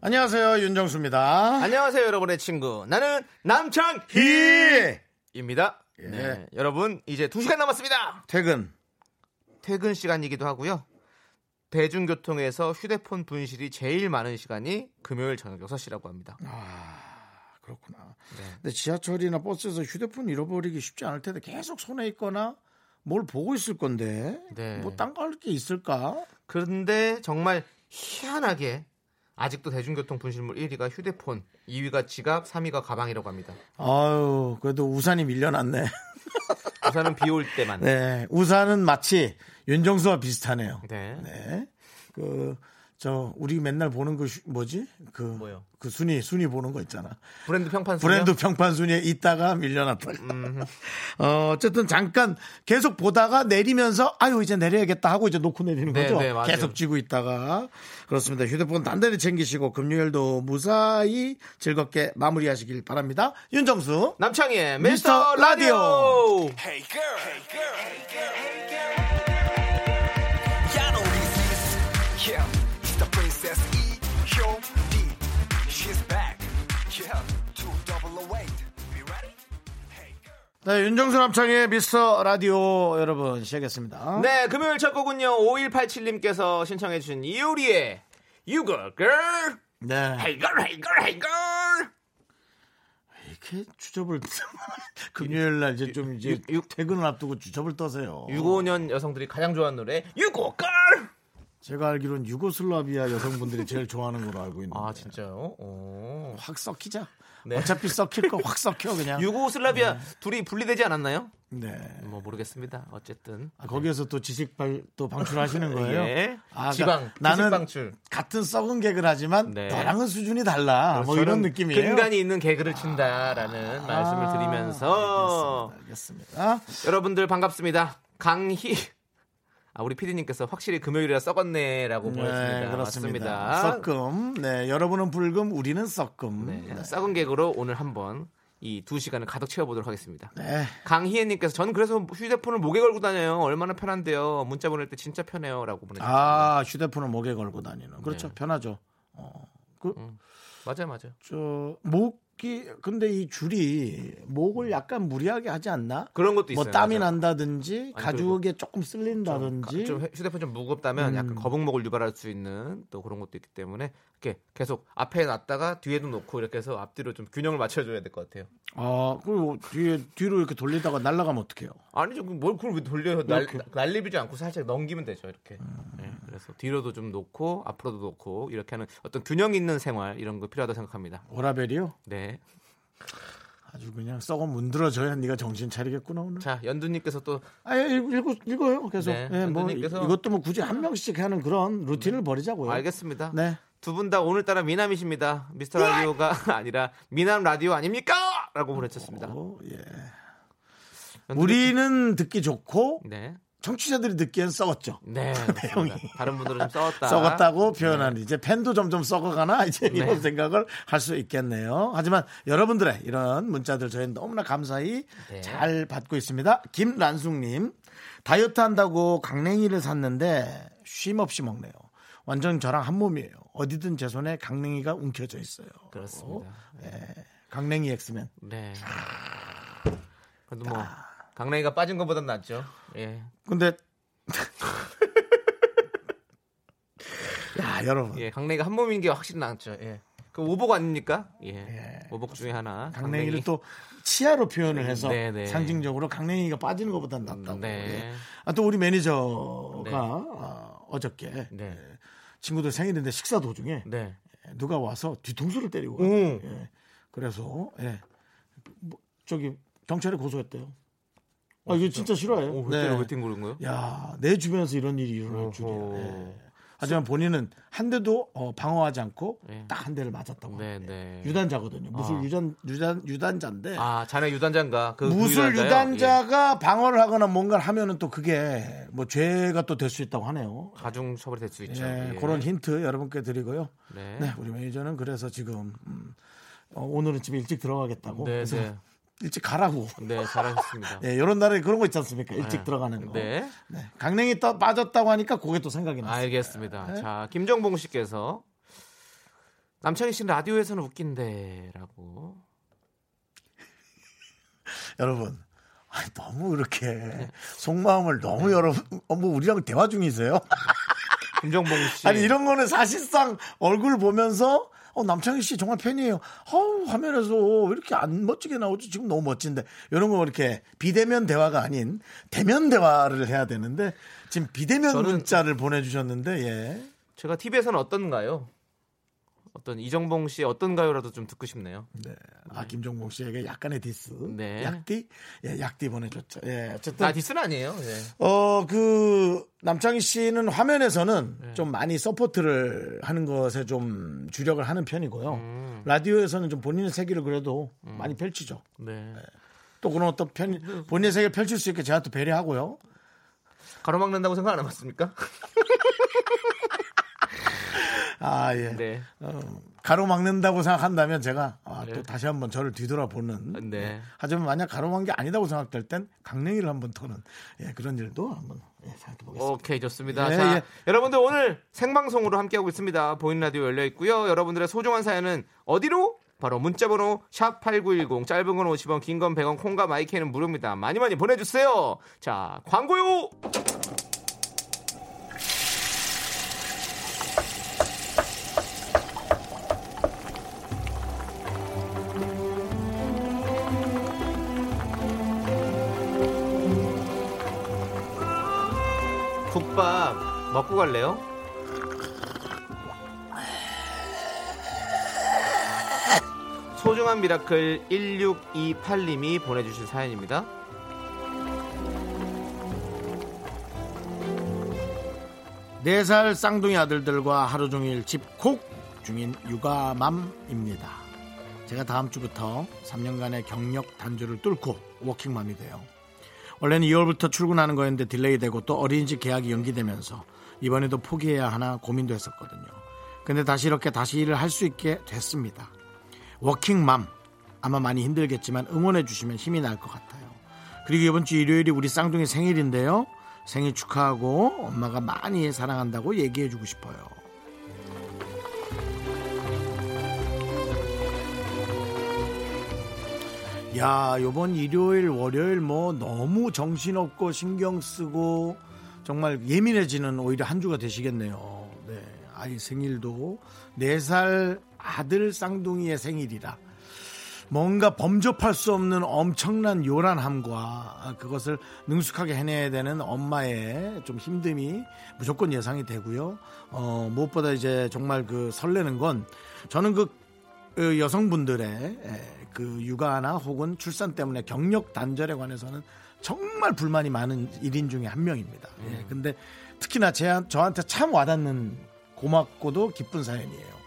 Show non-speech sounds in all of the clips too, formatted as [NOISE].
안녕하세요 윤정수입니다. 안녕하세요, 여러분의 친구. 나는 남창희입니다. 예. 네, 여러분 이제 2시간 남았습니다. 퇴근. 퇴근 시간이기도 하고요. 대중교통에서 휴대폰 분실이 제일 많은 시간이 금요일 저녁 6시라고 합니다. 그렇구나. 네. 근데 지하철이나 버스에서 휴대폰 잃어버리기 쉽지 않을 텐데 계속 손에 있거나 뭘 보고 있을 건데 네. 뭐딴 거 할 게 있을까? 그런데 정말 희한하게 아직도 대중교통 분실물 1위가 휴대폰, 2위가 지갑, 3위가 가방이라고 합니다. 아유 그래도 우산이 밀려났네. [LAUGHS] 우선은 비 올 때만. 네 우산은 마치 윤정수와 비슷하네요. 네. 네. 그, 저, 우리 맨날 보는 그, 슈- 뭐지? 그, 뭐요? 그 순위, 순위 보는 거 있잖아. 브랜드 평판 브랜드 평판 순위에 있다가 밀려났다. 음. [LAUGHS] 어, 어쨌든 잠깐 계속 보다가 내리면서, 아유, 이제 내려야겠다 하고 이제 놓고 내리는 네, 거죠. 네, 맞아요. 계속 쥐고 있다가. 그렇습니다. 휴대폰 단단히 챙기시고 금요일도 무사히 즐겁게 마무리하시길 바랍니다. 윤정수. 남창희의 미스터 미스터 라디오. Yeah, I She's back. Yeah, ready? 네, 윤정수 남창의 미스터 라디오 여러분 시작했습니다. 네, 금요일 첫 곡은요. 5187님께서 신청해 주신 이효리의 You Go Girl. 네. Hey girl, hey girl, hey girl. 이렇게 주접을 [LAUGHS] 금요일 날 이제 좀 이제 유- 유- 퇴근을 앞두고 주접을 떠세요. 65년 여성들이 가장 좋아하는 노래 You Go Girl. 제가 알기로는 유고슬라비아 여성분들이 제일 좋아하는 걸로 알고 있는데. 아, 진짜요? 오. 확 썩히자. 네. 어차피 썩힐 거확 썩혀 그냥. 유고슬라비아 둘이 분리되지 않았나요? 네. 뭐 모르겠습니다. 어쨌든. 아, 거기에서 또 지식 발 또 방출하시는 거예요. [LAUGHS] 예. 아, 지방, 그러니까 나는 지식 방출. 같은 썩은 개그를 하지만 네. 너랑은 수준이 달라. 뭐 이런 느낌이에요. 근간이 있는 개그를 친다라는 말씀을 드리면서 알겠습니다. 알겠습니다. 여러분들 반갑습니다. 강희 아 우리 PD님께서 확실히 금요일이라 썩었네라고 보냈습니다. 네, 그렇습니다. 썩금. 네, 여러분은 불금, 우리는 썩금. 네, 네. 썩은 개그로 오늘 한번 이 두 시간을 가득 채워보도록 하겠습니다. 네. 강희애님께서 저는 그래서 휴대폰을 목에 걸고 다녀요. 얼마나 편한데요. 문자 보낼 때 진짜 편해요라고 보내주셨습니다. 아, 휴대폰을 목에 걸고 다니는. 그렇죠. 네. 편하죠. 어. 그, 맞아요, 맞아요. 저, 목이, 근데 이 줄이 목을 약간 무리하게 하지 않나? 그런 것도 있어요. 뭐 땀이 맞아요. 난다든지, 가죽에 조금 쓸린다든지. 좀 휴- 휴대폰 좀 무겁다면 음. 약간 거북목을 유발할 수 있는 또 그런 것도 있기 때문에 이렇게 계속 앞에 놨다가 뒤에도 놓고 이렇게 해서 앞뒤로 좀 균형을 맞춰줘야 될 것 같아요. 아, 그리고 뒤에, 뒤로 이렇게 돌리다가 날아가면 어떡해요? 아니죠, 그뭘 그걸 왜 돌려요? 날. 날리지 않고 살짝 넘기면 되죠, 이렇게. 음. 네, 그래서 뒤로도 좀 놓고 앞으로도 놓고 이렇게 하는 어떤 균형 있는 생활 이런 거 필요하다 고 생각합니다. 오라벨이요? 네. 아주 그냥 썩어 문드러져야 네가 정신 차리겠구나, 오늘. 자, 연두님께서 또 아, 예, 읽어, 읽어요, 계속. 네, 예, 뭐, 연두님께서- 이것도 뭐 굳이 한 명씩 하는 그런 루틴을 버리자고요. 알겠습니다. 네. 두 분 다 오늘따라 미남이십니다. 미스터 라디오가 [LAUGHS] 아니라 미남 라디오 아닙니까? 라고 보내셨습니다. 어, 예. 연두님- 우리는 듣기 좋고, 네. 청취자들이 듣기엔 썩었죠. 네. [LAUGHS] 그렇습니다. 다른 분들은 좀 썩었다. 썩었다고 표현하는 이제 팬도 점점 썩어가나 [LAUGHS] 이제 이런 네. 생각을 할 수 있겠네요. 하지만 여러분들의 이런 문자들 저희는 너무나 감사히 네. 잘 받고 있습니다. 김란숙님 다이어트 한다고 강냉이를 샀는데 쉼 없이 먹네요. 완전 저랑 한 몸이에요. 어디든 제 손에 강냉이가 움켜져 있어요. 그렇습니다. 강냉이 엑스맨. 네. 그래도 뭐 강냉이가 빠진 것보단 낫죠. 예. 근데 [LAUGHS] 야 여러분 예, 강냉이가 한 몸인 게 확실히 낫죠. 예. 그 오복 아닙니까? 예. 오복 중에 하나. 강냉이를 또 치아로 표현을 해서 네, 네. 상징적으로 강냉이가 빠지는 것보다 낫다고. 네. 예. 아, 또 우리 매니저가 네. 아, 어저께 네. 예, 친구들 생일인데 식사 도중에 네. 누가 와서 뒤통수를 때리고 오. 왔어요. 예. 그래서 예. 뭐, 저기 경찰에 고소했대요. 아, 이거 진짜 싫어해요. 어, 왜 때려 왜 튕고는 거예요? 야, 내 주변에서 이런 일이 일어날 어허. 줄이야. 예. 하지만 본인은 한 대도 어, 방어하지 않고 네. 딱 한 대를 맞았다고. 네, 합니다. 네. 유단자거든요. 무술 어. 유단 유단 유단자인데 아, 자네 유단자인가? 그, 그 무술? 유단자가 방어를 하거나 뭔가를 하면은 또 그게 뭐 죄가 또 될 수 있다고 하네요. 예. 가중 처벌이 될 수 있죠. 예, 예. 그런 힌트 여러분께 드리고요. 네. 네, 우리 매니저는 그래서 지금 음, 어, 오늘은 집에 일찍 들어가겠다고. 네, 그래서 네. 일찍 가라고. 네, 잘하셨습니다. [LAUGHS] 예, 이런 날에 그런 거 있지 않습니까? 일찍 네. 들어가는 거. 네. 네. 강냉이 떠 빠졌다고 하니까 그게 또 생각이 났어요. 알겠습니다. 네. 자, 김정봉 씨께서 남창희 씨는 라디오에서는 웃긴데라고. [LAUGHS] 여러분. 아니, 너무 이렇게 속마음을 너무 여러분 어, 뭐 우리랑 대화 중이세요? [LAUGHS] 김정봉 씨. 아니 이런 거는 사실상 얼굴 보면서 어, 남창희 씨 정말 팬이에요. 어우, 화면에서 왜 이렇게 안 멋지게 나오죠? 지금 너무 멋진데. 이런 거 이렇게 비대면 대화가 아닌 대면 대화를 해야 되는데 지금 비대면 문자를 보내주셨는데 예. 제가 TV에서는 어떤가요? 어떤 이정봉 씨의 어떤 가요라도 좀 듣고 싶네요. 네. 아 김종국 씨에게 약간의 디스. 네. 약디? 예, 약디 보내줬죠. 예, 어쨌든 아, 디스는 아니에요. 예. 어, 그, 남창희 씨는 화면에서는 네. 좀 많이 서포트를 하는 것에 좀 주력을 하는 편이고요. 음. 라디오에서는 좀 본인의 세계를 그래도 많이 펼치죠. 네. 또 그런 어떤 편, 본인의 세계를 펼칠 수 있게 제가 또 배려하고요. 가로막는다고 생각 안 해봤습니까? [LAUGHS] 아, 예. 네. 어, 가로막는다고 생각한다면 제가 아, 네. 또 다시 한번 저를 뒤돌아보는. 네. 하지만 만약 가로막은 게 아니다고 생각될 땐 강냉이를 한번 터는 예, 그런 일도 한번 예, 생각해 보겠습니다. 오케이 좋습니다. 예, 자, 예. 여러분들 오늘 생방송으로 함께하고 있습니다. 보이는 라디오 열려 있고요. 여러분들의 소중한 사연은 어디로? 바로 문자번호 샵 #8910 짧은 건 50원, 긴 건 100원, 콩과 마이크는 무료입니다. 많이 많이 보내주세요. 자, 광고요. 갈래요? 소중한 미라클 1628님이 보내주신 사연입니다. 네 살 쌍둥이 아들들과 하루 종일 집콕 중인 육아맘입니다. 제가 다음 주부터 3년간의 경력 단절을 뚫고 워킹맘이 돼요. 원래는 2월부터 출근하는 거였는데 딜레이되고 또 어린이집 계약이 연기되면서 이번에도 포기해야 하나 고민도 했었거든요. 근데 다시 이렇게 다시 일을 할 수 있게 됐습니다. 워킹맘 아마 많이 힘들겠지만 응원해 주시면 힘이 날 것 같아요. 그리고 이번 주 일요일이 우리 쌍둥이 생일인데요. 생일 축하하고 엄마가 많이 사랑한다고 얘기해 주고 싶어요. 야, 요번 일요일, 월요일 뭐 너무 정신없고 신경 쓰고 정말 예민해지는 오히려 한 주가 되시겠네요. 네. 아이 생일도 4살 아들 쌍둥이의 생일이라 뭔가 범접할 수 없는 엄청난 요란함과 그것을 능숙하게 해내야 되는 엄마의 좀 힘듦이 무조건 예상이 되고요. 어, 무엇보다 이제 정말 그 설레는 건 저는 그, 그 여성분들의 에, 그 육아나 혹은 출산 때문에 경력 단절에 관해서는 정말 불만이 많은 일인 중에 한 명입니다. 예, 근데 특히나 제, 저한테 참 와닿는 고맙고도 기쁜 사연이에요.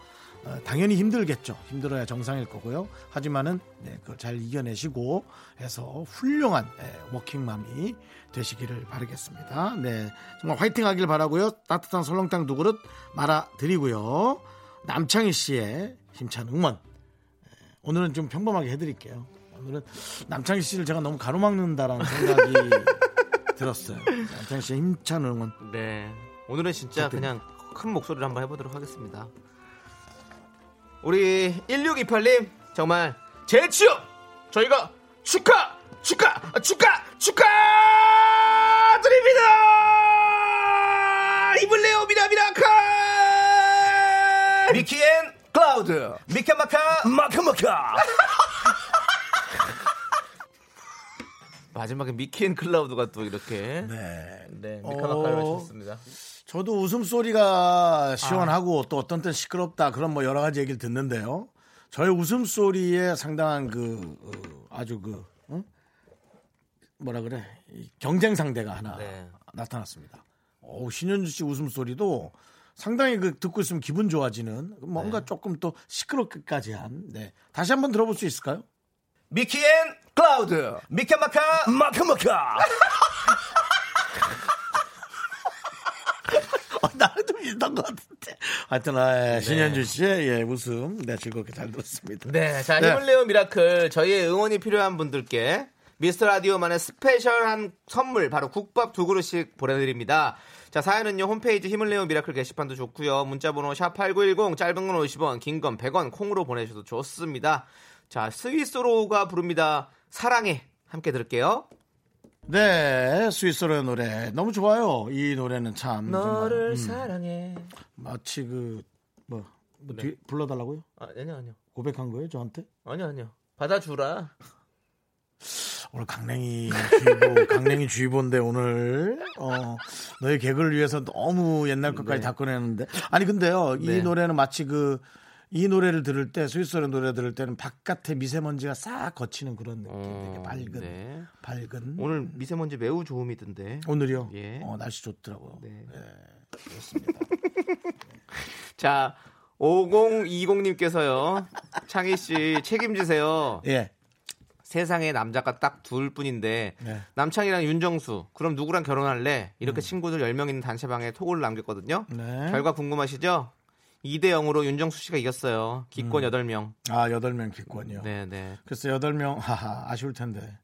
어, 당연히 힘들겠죠. 힘들어야 정상일 거고요. 하지만은 네, 그걸 잘 이겨내시고 해서 훌륭한 예, 워킹맘이 되시기를 바라겠습니다. 네, 정말 화이팅하길 바라고요. 따뜻한 설렁탕 두 그릇 말아 드리고요. 남창희 씨의 힘찬 응원. 예, 오늘은 좀 평범하게 해드릴게요. 오늘은 남창희 씨를 제가 너무 가로막는다라는 생각이 [LAUGHS] 들었어요. 남창희 씨의 힘찬 응원. 네. 오늘은 진짜 부탁드립니다. 그냥 큰 목소리로 한번 해보도록 하겠습니다. 우리 1628님 정말 재취업 저희가 축하 축하 축하 축하 드립니다. 이블레오 미라미라카 미키앤 클라우드 미카마카 마카마카 [LAUGHS] 마지막에 미키앤 클라우드가 또 이렇게 네. 네, 미카마카를 어, 하셨습니다. 저도 웃음소리가 시원하고 또 어떤 땐 시끄럽다 그런 뭐 여러 가지 얘기를 듣는데요. 저의 웃음소리에 상당한 그 어, 아주 그 응? 뭐라 그래 이 경쟁 상대가 하나 네. 나타났습니다. 오, 신현주 씨 웃음소리도 상당히 그 듣고 있으면 기분 좋아지는 뭔가 네. 조금 또 시끄럽게까지 한. 네. 다시 한번 들어볼 수 있을까요? 미키 앤 클라우드. 미카마카 마카마카. [LAUGHS] 어, 나랑 좀 비슷한 것 같은데. 하여튼, 아, 예, 신현주 씨의 예, 웃음. 네, 즐겁게 잘 들었습니다. 네, 자, 네. 힘을 내요 미라클. 저희의 응원이 필요한 분들께 미스터 라디오만의 스페셜한 선물 바로 국밥 두 그릇씩 보내드립니다. 자, 사연은요, 홈페이지 힘을 내요 미라클 게시판도 좋고요 문자 번호 샵8910, 짧은 건 50원, 긴 건 100원, 콩으로 보내주셔도 좋습니다. 자, 스윗소로우가 부릅니다. 사랑해. 함께 들을게요. 네, 스윗소로우의 노래. 너무 좋아요. 이 노래는 참. 정말, 음, 사랑해. 마치 그, 뭐, 뭐 네. 뒤- 불러달라고요? 아, 아니요, 아니요. 고백한 거예요, 저한테? 아니요, 아니요. 받아주라. 오늘 강냉이 주의보, [LAUGHS] 강냉이 주의보인데 오늘 어 너의 개그를 위해서 너무 옛날 것까지 네. 다 꺼내는데 아니 근데요 이 네. 노래는 마치 그 이 노래를 들을 때 스위스의 노래 들을 때는 바깥에 미세먼지가 싹 거치는 그런 느낌 되게 어, 밝은 네. 밝은 오늘 미세먼지 매우 좋음이던데. 오늘이요 예. 어, 날씨 좋더라고요 네. 그렇습니다 [LAUGHS] 자, 5020님께서요. 창희 씨 책임지세요. 예 세상에 남자가 딱 둘 뿐인데 네. 남창이랑 윤정수 그럼 누구랑 결혼할래? 이렇게 친구들 10명 있는 단체방에 톡을 남겼거든요. 음. 네. 결과 궁금하시죠? 2대 0으로 윤정수 씨가 이겼어요. 기권 8명. 아 여덟 명 기권이요 네, 네. 글쎄 여덟 명 하하 아쉬울 텐데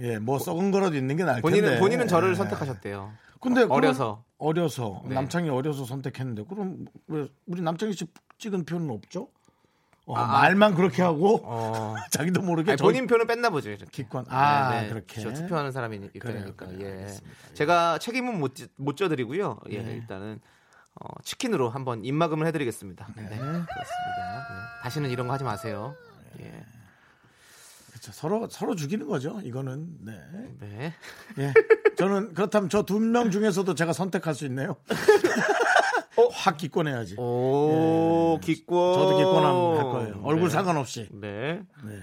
예뭐 썩은 거라도 있는 게 나을 텐데 본인은 본인은 저를 예. 선택하셨대요. 근데 그럼 어려서. 어려서 네. 남창이 어려서 선택했는데 그럼 왜 우리 남창이 씨 찍은 표는 없죠? 어, 아, 말만 그렇게 하고 어. [LAUGHS] 자기도 모르게 아니, 저- 본인 표는 뺐나 보죠. 이렇게. 기권 아 네, 네. 그렇게 저 투표하는 사람이. 그래요. 예. 알겠습니다. 예. 제가 책임은 못, 지- 못 져드리고요. 예, 네. 일단은 어, 치킨으로 한번 입막음을 해드리겠습니다. 네, 네. 그렇습니다. 네. 다시는 이런 거 하지 마세요. 예. 그렇죠. 서로 서로 죽이는 거죠. 이거는 네. 네. 예. 저는 그렇다면 저 두 명 중에서도 제가 선택할 수 있네요. [LAUGHS] 확 기권해야지. 오, 기권. 예. 저도 기권할 거예요. 얼굴 네. 상관없이. 네. 네.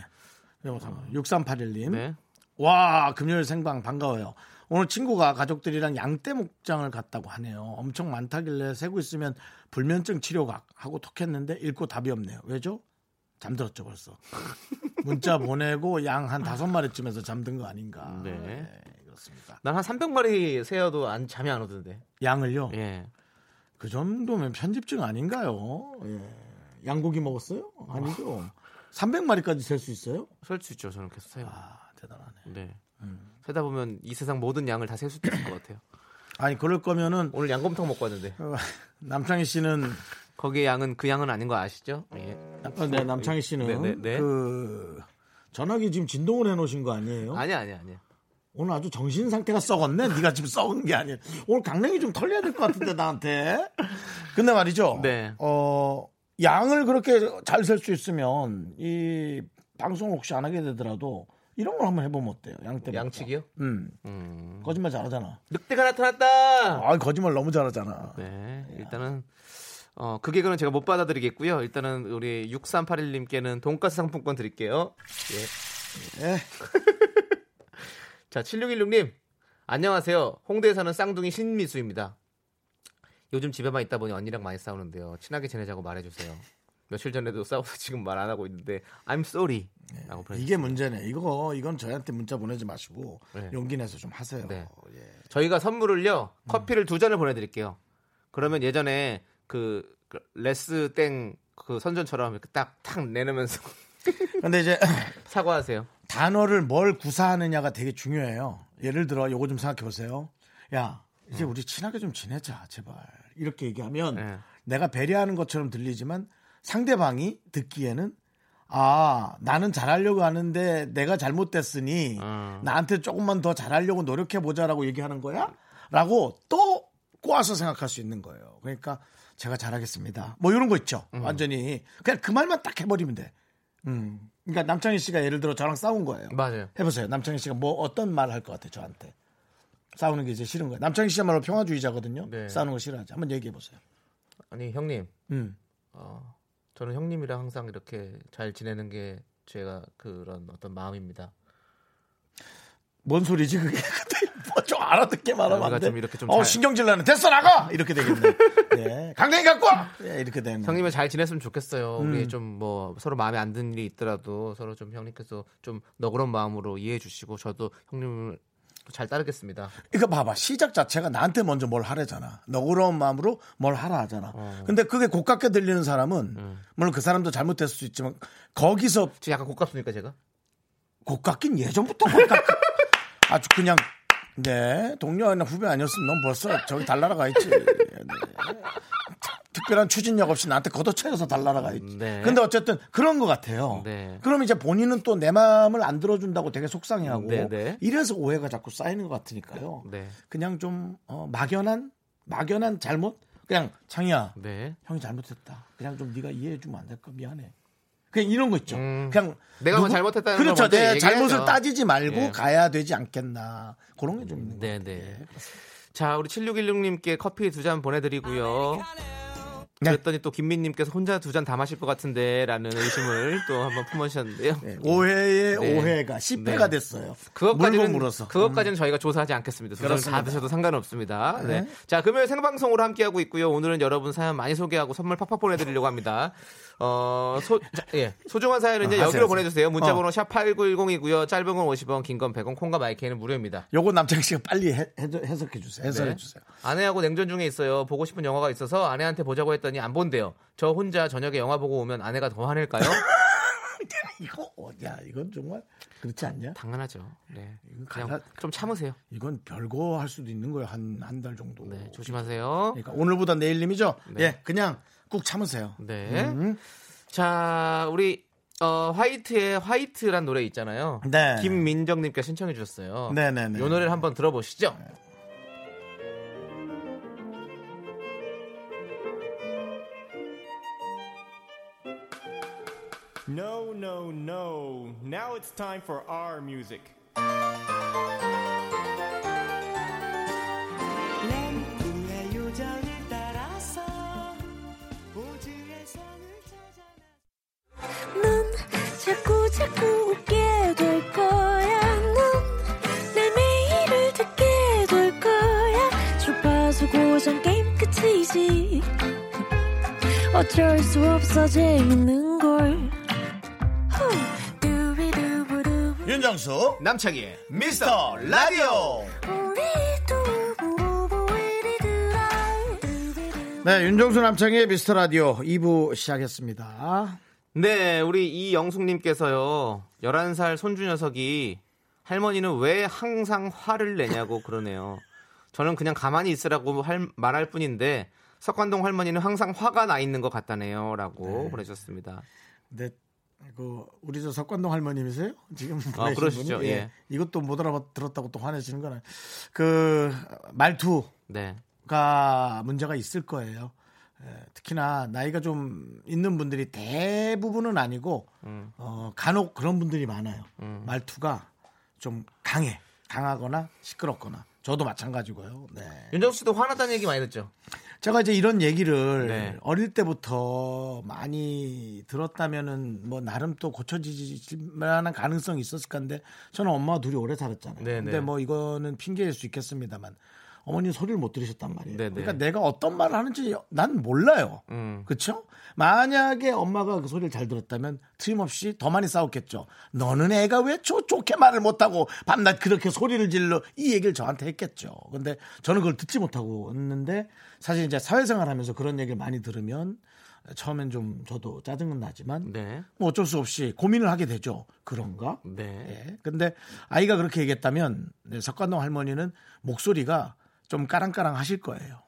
이거 상관. 6381님. 네. 와 금요일 생방 반가워요. 오늘 친구가 가족들이랑 양떼 목장을 갔다고 하네요. 엄청 많다길래 세고 있으면 불면증 치료각 하고 톡했는데 읽고 답이 없네요. 왜죠? 잠들었죠 벌써. [LAUGHS] 문자 보내고 양 한 다섯 마리쯤에서 잠든 거 아닌가. 네. 그렇습니다. 난 한 300마리 세어도 안, 잠이 안 오던데. 양을요. 예. 그 정도면 편집증 아닌가요? 예. 양고기 먹었어요? 아니죠. 300마리까지 셀 수 있어요? 설수 있죠. 저는 계속 세요. 아 대단하네. 네. 음. 세다 보면 이 세상 모든 양을 다 셀 수도 있을 것 같아요. [COUGHS] 아니 그럴 거면은 오늘 양곰탕 먹고 왔는데 어, 남창희 씨는 거기에 양은 그 양은 아닌 거 아시죠? 예. 어, 네, 남창희 씨는 네, 네, 네. 그 전화기 지금 진동을 해 놓으신 거 아니에요? 아니야, 아니야, 아니야. 오늘 아주 정신 상태가 썩었네. 네가 지금 썩은 게 아니야. 오늘 강냉이 좀 털려야 될 것 같은데 나한테. 근데 말이죠. 네. 어 양을 그렇게 잘 셀 수 있으면 이 방송 혹시 안 하게 되더라도 이런 걸 한번 해보면 어때요? 양떼 양치기요? 음 음. 거짓말 잘하잖아. 늑대가 나타났다. 아 거짓말 너무 잘하잖아. 네. 일단은 어, 그 개그는 제가 못 받아드리겠고요. 일단은 우리 6381님께는 돈가스 상품권 드릴게요. 예. 예. [LAUGHS] 자, 7616님. 안녕하세요. 홍대에 사는 쌍둥이 신미수입니다. 요즘 집에만 있다 보니 언니랑 많이 싸우는데요. 친하게 지내자고 말해주세요. 며칠 전에도 싸워서 지금 말 안 하고 있는데 I'm sorry. 보내주셨습니다. 이게 문제네. 이거 이건 저희한테 문자 보내지 마시고 네. 용기 내서 좀 하세요. 네. 예. 저희가 선물을요 커피를 두 잔을 보내드릴게요. 그러면 예전에 그, 그 레스 땡 그 선전처럼 이렇게 딱탁 내놓으면서 근데 이제 [LAUGHS] 사과하세요. 단어를 뭘 구사하느냐가 되게 중요해요. 예를 들어 요거 좀 생각해 보세요. 야 이제 우리 친하게 좀 지내자 제발 이렇게 얘기하면 네. 내가 배려하는 것처럼 들리지만 상대방이 듣기에는 아 나는 잘하려고 하는데 내가 잘못됐으니 음. 나한테 조금만 더 잘하려고 노력해 보자라고 얘기하는 거야라고 또 꼬아서 생각할 수 있는 거예요. 그러니까 제가 잘하겠습니다. 뭐 이런 거 있죠. 완전히 그냥 그 말만 딱 해버리면 돼. 음. 그러니까 남창희 씨가 예를 들어 저랑 싸운 거예요. 맞아요. 해보세요. 남창희 씨가 뭐 어떤 말할것 같아요, 저한테. 싸우는 게 이제 싫은 거예요. 남창희 씨야말로 평화주의자거든요. 네. 싸우는 거 싫어하지. 한번 얘기해 보세요. 아니 형님, 음. 어, 저는 형님이랑 항상 이렇게 잘 지내는 게 제가 그런 어떤 마음입니다. 뭔 소리지 그게? [LAUGHS] 뭐좀 알아듣게 말하면 우리가 안 돼. 좀 이렇게 좀 어 잘- 신경질 나네. 됐어 나가 이렇게 되겠네. 예. [LAUGHS] 강냉이 갖고 와. 예, 이렇게 되는. 형님은 잘 지냈으면 좋겠어요. 음. 우리 좀 뭐 서로 마음에 안 드는 일이 있더라도 서로 좀 형님께서 좀 너그러운 마음으로 이해해 주시고 저도 형님을 잘 따르겠습니다. 이거 봐봐 시작 자체가 나한테 먼저 뭘 하래잖아. 너그러운 마음으로 뭘 하라 하잖아. 어. 근데 그게 고깝게 들리는 사람은 음. 물론 그 사람도 잘못됐을 수 있지만 거기서 지금 약간 고깝습니까 제가? 고깝긴 예전부터 고깝. [LAUGHS] 아주 그냥 네 동료나 후배 아니었으면 넌 벌써 저기 달나라가 있지. 네. 특별한 추진력 없이 나한테 걷어차여서 달나라가 있지. 네. 근데 어쨌든 그런 것 같아요. 네. 그럼 이제 본인은 또 내 마음을 안 들어준다고 되게 속상해하고 네, 네. 이래서 오해가 자꾸 쌓이는 것 같으니까요. 네. 그냥 좀 어, 막연한 막연한 잘못 그냥 창희야 네. 형이 잘못했다. 그냥 좀 네가 이해해 주면 안 될까 미안해. 그냥 이런 거 있죠. 음. 그냥 내가 뭐 잘못했다는 걸 그렇죠. 내 얘기해야죠. 잘못을 따지지 말고 예. 가야 되지 않겠나 그런 게좀 있는 거. 네, 네. 자, 우리 7616님께 커피 두 잔 보내드리고요. 네. 그랬더니 또 김민님께서 혼자 두 잔 다 마실 것 같은데라는 의심을 또 한번 품으셨는데요. 네, 오해의 네. 오해가 10회가 네. 됐어요. 그것까지는 물어서. 그것까지는 저희가 조사하지 않겠습니다. 두잔다 그렇습니다. 드셔도 상관없습니다. 네. 네. 자, 금요일 생방송으로 함께하고 있고요. 오늘은 여러분 사연 많이 소개하고 선물 팍팍 보내드리려고 합니다. 어, 소, 자, 예. 소중한 사연은 이제 어, 여기로. 보내주세요. 문자번호 어. 샵 8910이고요. 짧은 건 50원, 긴 건 100원, 콩과 마이크는 무료입니다. 요거 남창희 씨가 빨리 해, 석해 주세요. 해설해 네. 주세요. 아내하고 냉전 중에 있어요. 보고 싶은 영화가 있어서 아내한테 보자고 했더니 안 본대요. 저 혼자 저녁에 영화 보고 오면 아내가 더 화낼까요? [LAUGHS] 이거 어, 야 이건 정말 그렇지 않냐? 당연하죠. 네. 그냥 좀 참으세요. 이건 별거 할 수도 있는 거예요. 한 한 달 정도. 네, 조심하세요. 그러니까 오늘보다 내일님이죠. 네. 예, 그냥 꾹 참으세요. 네. 음. 자, 우리 어, 화이트의 화이트란 노래 있잖아요. 네. 김민정님께 신청해 주셨어요. 네네네. 이 노래를 한번 들어보시죠. No, no, no. Now it's time for our music. 어쩔 수 없어 재밌는 걸. 윤정수 남창희의 미스터 라디오. 네, 윤정수 남창의 미스터 라디오 2부 시작했습니다. 네, 우리 이영숙님께서요. 11살 손주 녀석이 할머니는 왜 항상 화를 내냐고 그러네요. 저는 그냥 가만히 있으라고 할- 말할 뿐인데 석관동 할머니는 항상 화가 나 있는 것 같다네요. 라고 보내주셨습니다. 네, 그 우리 저 석관동 할머님이세요? 지금 아, 그러시죠. 분이? 예. 이것도 못 알아들었다고 또 화내시는 거는 그 말투가 네. 문제가 있을 거예요. 예, 특히나 나이가 좀 있는 분들이 대부분은 아니고 음. 어, 간혹 그런 분들이 많아요. 말투가 좀 강해, 강하거나 시끄럽거나 저도 마찬가지고요. 네. 윤정수 씨도 화나다는 얘기 많이 듣죠? 제가 이제 이런 얘기를 네. 어릴 때부터 많이 들었다면은 뭐 나름 또 고쳐지질 만한 가능성이 있었을 건데 저는 엄마와 둘이 오래 살았잖아요. 네, 근데 네. 뭐 이거는 핑계일 수 있겠습니다만 어머니 소리를 못 들으셨단 말이에요. 네, 네. 그러니까 내가 어떤 말을 하는지 난 몰라요. 음. 그렇죠? 만약에 엄마가 그 소리를 잘 들었다면 틀림없이 더 많이 싸웠겠죠. 너는 애가 왜 좋, 좋게 말을 못하고 밤낮 그렇게 소리를 질러 이 얘기를 저한테 했겠죠. 근데 저는 그걸 듣지 못하고 있는데 사실 이제 사회생활 하면서 그런 얘기를 많이 들으면 처음엔 좀 저도 짜증은 나지만 네. 뭐 어쩔 수 없이 고민을 하게 되죠. 그런가? 네. 예. 근데 아이가 그렇게 얘기했다면 네, 석관동 할머니는 목소리가 좀 까랑까랑 하실 거예요.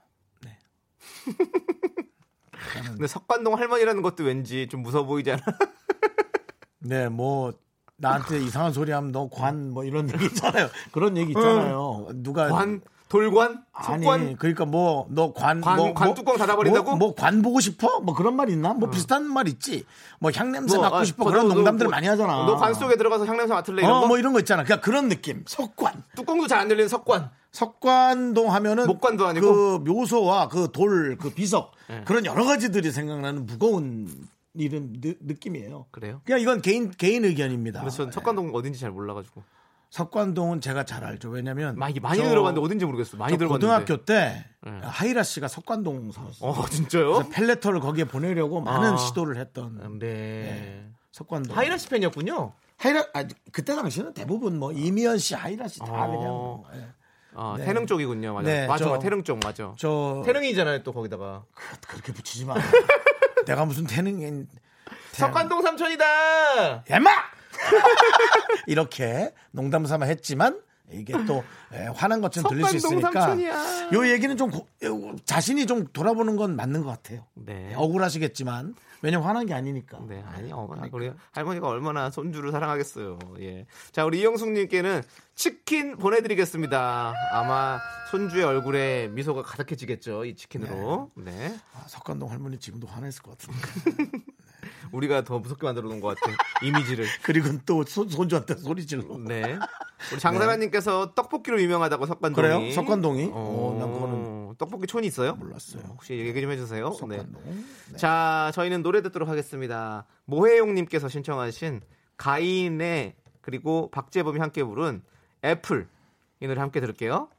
[LAUGHS] 근데 석관동 할머니라는 것도 왠지 좀 무서워 보이지 않아? [LAUGHS] 네, 뭐 나한테 이상한 소리 하면 너 관 뭐 이런 얘기 있잖아요. 그런 얘기 있잖아요. 누가 관? 돌관? 아니 석관? 그러니까 뭐 너관 관- 뭐, 관 뭐, 뚜껑 닫아버린다고? 뭐 관 보고 싶어? 뭐 그런 말 있나? 뭐 비슷한 말 있지. 뭐 향냄새 맡고 아, 싶어 너- 그런 너- 농담들 너- 많이 하잖아. 너 관 속에 들어가서 향냄새 맡을래 이런 어, 거? 뭐 이런 거 있잖아. 그냥 그런 느낌. 석관. 뚜껑도 잘 안 열리는 석관. 석관동 하면은 목관도 아니고? 그 묘소와 그 돌그 비석 네. 그런 여러 가지들이 생각나는 무거운 이런 느, 느낌이에요. 그래요? 그냥 이건 개인 개인 의견입니다. 그래서 전 석관동 어딘지 잘 몰라가지고. 석관동은 제가 잘 알죠. 왜냐면 많이 많이 저- 들어봤는데 어딘지 모르겠어. 많이 저 들어봤는데. 고등학교 때 네. 하이라 씨가 석관동 살았어요. 어 진짜요? 펠레터를 거기에 보내려고 많은 아. 시도를 했던 네. 석관동. 하이라 씨 팬이었군요. 하이라 아, 그때 당시는 대부분 뭐 이미연 씨, 하이라 씨다 어. 그냥 뭐, 예. 아, 네. 태릉 쪽이군요. 맞아. 네, 맞아. 저- 태릉 쪽 맞아. 저 태릉이잖아요, 또 거기다가. 그렇게 붙이지 마. [LAUGHS] 내가 무슨 태능인 석관동 삼촌이다. 야마 [LAUGHS] 이렇게 농담 삼아 했지만 이게 또 예, 화난 것처럼 들릴 수 있으니까. 요 얘기는 좀 고- 요, 자신이 좀 돌아보는 건 맞는 것 같아요. 네. 억울하시겠지만 왜냐면 화난 게 아니니까. 네, 아니, 어, 우리 할머니가 얼마나 손주를 사랑하겠어요. 예. 자, 우리 이영숙님께는 치킨 보내드리겠습니다. 아마 손주의 얼굴에 미소가 가득해지겠죠, 이 치킨으로. 네. 아, 석관동 할머니 지금도 화냈을 것 같은데. [LAUGHS] 우리가 더 무섭게 만들어 놓은 것 같아. 이미지를. [LAUGHS] 그리고 또 손, 손주한테 소리 질러. 네. 우리 장사라님께서 떡볶이로 유명하다고 석관동이. 그래요? 석관동이? 어, 어, 난 그거는 떡볶이 촌이 있어요? 몰랐어요. 혹시 얘기 좀 해주세요. 네. 석관동. 자, 저희는 노래 듣도록 하겠습니다. 모혜용님께서 신청하신 가인의 그리고 박재범이 함께 부른 애플 이 노래 함께 들을게요.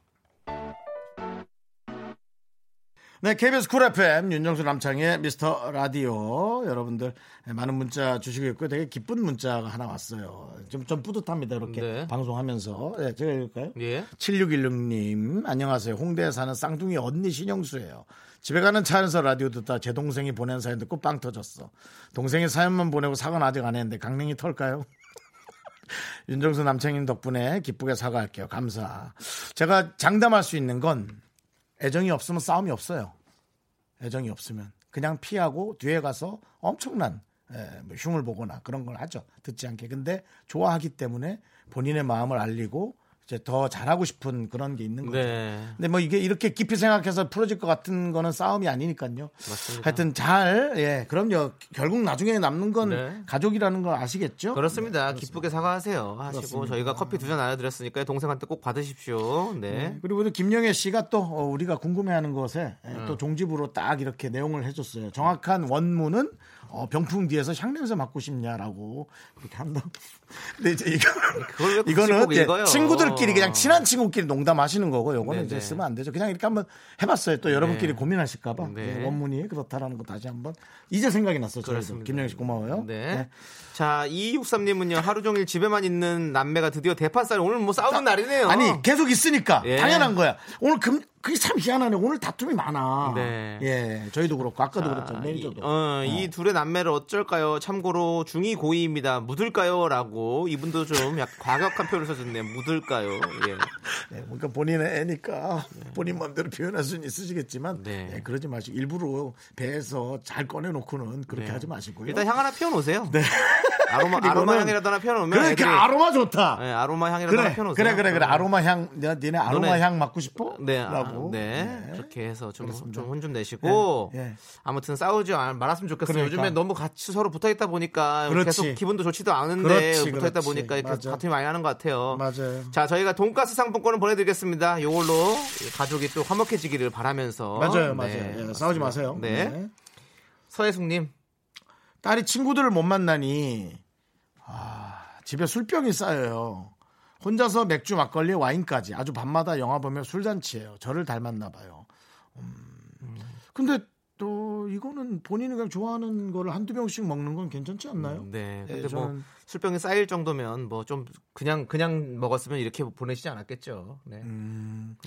네, KBS 쿨 FM 윤정수 남창희의 미스터 라디오 여러분들 많은 문자 주시고 있고요. 되게 기쁜 문자가 하나 왔어요. 좀, 좀 뿌듯합니다. 이렇게 네. 방송하면서. 네, 제가 읽을까요? 예. 7616님, 안녕하세요. 홍대에 사는 쌍둥이 언니 신영수예요. 집에 가는 차 안에서 라디오 듣다 제 동생이 보낸 사연 듣고 빵 터졌어. 동생이 사연만 보내고 사과는 아직 안 했는데 강냉이 털까요? [LAUGHS] 윤정수 남창님 덕분에 기쁘게 사과할게요. 감사. 제가 장담할 수 있는 건 애정이 없으면 싸움이 없어요. 애정이 없으면 그냥 피하고 뒤에 가서 엄청난 예, 뭐 흉을 보거나 그런 걸 하죠. 듣지 않게. 근데 좋아하기 때문에 본인의 마음을 알리고 이제 더 잘하고 싶은 그런 게 있는 거죠. 네. 근데 뭐 이게 이렇게 깊이 생각해서 풀어질 것 같은 거는 싸움이 아니니까요. 맞습니다. 하여튼 잘, 예, 그럼요. 결국 나중에 남는 건 네. 가족이라는 걸 아시겠죠? 그렇습니다. 기쁘게 사과하세요. 하시고 그렇습니다. 저희가 커피 두 잔 나눠드렸으니까 동생한테 꼭 받으십시오. 네. 그리고 또 김영애 씨가 또 어, 우리가 궁금해하는 것에 예, 음. 또 종집으로 딱 이렇게 내용을 해줬어요. 정확한 원문은 어, 병풍 뒤에서 향냄새 맡고 싶냐라고 그렇게 한다. 근데 이제 이거 이거는 꼭 이제 읽어요? 친구들끼리 그냥 친한 친구끼리 농담하시는 거고 요거는 이제. 쓰면 안 되죠. 그냥 이렇게 한번 해봤어요. 또 여러분끼리 네. 고민하실까봐 네. 예, 원문이 그렇다라는 거 다시 한번 이제 생각이 났어요. 그렇습니다. 김영애 씨 고마워요. 네. 자, 2263님은요, 하루 종일 집에만 있는 남매가 드디어 대판살 오늘 뭐 싸우는 날이네요. 아니 계속 있으니까 예. 당연한 거야. 오늘 금 그게 참 희한하네. 오늘 다툼이 많아. 네. 예, 저희도 그렇고 아까도 자, 그렇죠. 매니저도. 이, 어, 이 둘의 남매를 어쩔까요? 참고로 중2 고2입니다. 묻을까요? 라고 이분도 좀 약간 과격한 표현을 써줬네요. 묻을까요? 예. 네, 그러니까 본인의 애니까 본인 마음대로 표현할 수는 있으시겠지만 네. 예, 그러지 마시고 일부러 배에서 잘 꺼내놓고는 그렇게 네. 하지 마시고요. 일단 향 하나 피워놓으세요. 네. 아로마, 아로마 향이라도 하나 피워놓으면. 그래, 애들이, 그 아로마 좋다. 네, 아로마 향이라도 그래, 하나 피워놓으세요. 그래, 그래, 그래. 아로마 향, 내, 니네 아로마 너네- 향 맡고 싶어? 네, 아, 라고. 네. 네. 그렇게 해서 좀. 혼좀 내시고 예, 예. 아무튼 싸우지 말- 말았으면 좋겠어요. 그러니까. 요즘에 너무 같이 서로 붙어 있다 보니까 그렇지. 계속 기분도 좋지도 않은데 붙어 있다. 보니까 이렇게 맞아. 다툼이 많이 나는 것 같아요. 맞아요. 자, 저희가 돈가스 상품권을 보내드리겠습니다. 이걸로 가족이 또 화목해지기를 바라면서 맞아요, 맞아요. 네, 예, 싸우지. 마세요. 네. 서혜숙님, 딸이 친구들을 못 만나니 아, 집에 술병이 쌓여요. 혼자서 맥주, 막걸리, 와인까지 아주 밤마다 영화 보며 술잔치예요. 저를 닮았나 봐요. 음. 근데 또 이거는 본인이 그냥 좋아하는 거를 한두 병씩 먹는 건 괜찮지 않나요? 네. 예, 근데 뭐 저는- 술병이 쌓일 정도면 뭐 좀 그냥 그냥 먹었으면 이렇게 보내시지 않았겠죠. 네.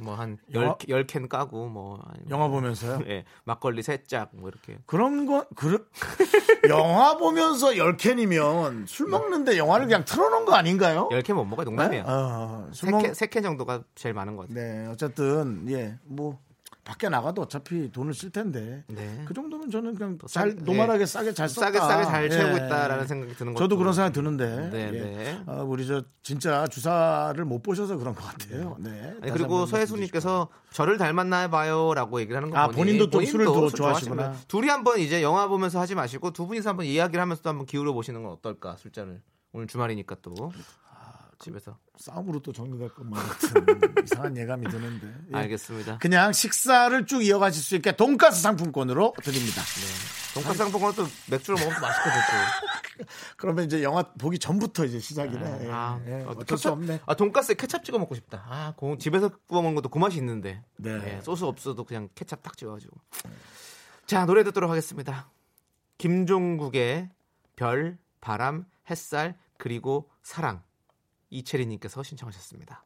뭐한 영화- 열캔 까고 뭐 영화 보면서요? 예, 막걸리 세짝 뭐 이렇게. 그런 건 그래 [LAUGHS] 영화 보면서 열 캔이면 술 먹는데 영화를 그냥 틀어 놓은 거 아닌가요? 열캔못 먹어요. 농담이에요. 어, 술 먹... 세캔 정도가 제일 많은 것 같아요. 네, 어쨌든 예, 뭐 밖에 나가도 어차피 돈을 쓸 텐데 네. 그 정도면 저는 그냥 또잘 싸게- 노멀하게 싸게 잘 썼다. 싸게 싸게 잘 채우고 예. 있다라는 생각이 드는 거죠. 저도 그런 생각 드는데 네, 예. 네. 어, 우리 저 진짜 주사를 못 보셔서 그런 것 같아요. 네. 아니, 그리고 서혜수님께서 저를 닮았나 봐요라고 얘기를 하는 거 아, 보니 본인도 또 술을 더술 좋아하시구나. 둘이 한번 이제 영화 보면서 하지 마시고 두 분이서 한번 이야기를 하면서도 한번 기울여 보시는 건 어떨까 술잔을 오늘 주말이니까 또 집에서. 싸움으로 또 정리될 것만 같은 [LAUGHS] 이상한 예감이 드는데. 예. 알겠습니다. 그냥 식사를 쭉 이어가실 수 있게 돈가스 상품권으로 드립니다. 돈까스 상품권은 또 맥주를 먹으면 또 맛있거든 또. [LAUGHS] 그러면 이제 영화 보기 전부터 이제 시작이네. 예. 아, 예. 어, 어쩔 수 없네. 아, 돈가스에 케찹 찍어 먹고 싶다. 아, 고- 집에서 구워 먹는 것도 그 맛이 있는데. 네. 예, 소스 없어도 그냥 케찹 딱 찍어가지고. 자, 노래 듣도록 하겠습니다. 김종국의 별, 바람, 햇살, 그리고 사랑. 이채리님께서 신청하셨습니다.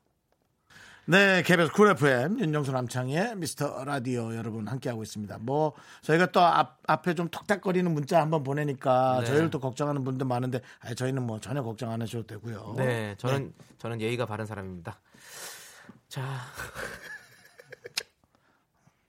네, KBS 쿨 FM 윤정수 남창희의 미스터 라디오 여러분 함께하고 있습니다. 뭐 저희가 또 앞, 앞에 좀 톡탁거리는 문자 한번 보내니까 네. 저희를 또 걱정하는 분들 많은데 아니, 저희는 뭐 전혀 걱정 안 하셔도 되고요. 네, 저는 저는 예의가 바른 사람입니다. 자, [LAUGHS]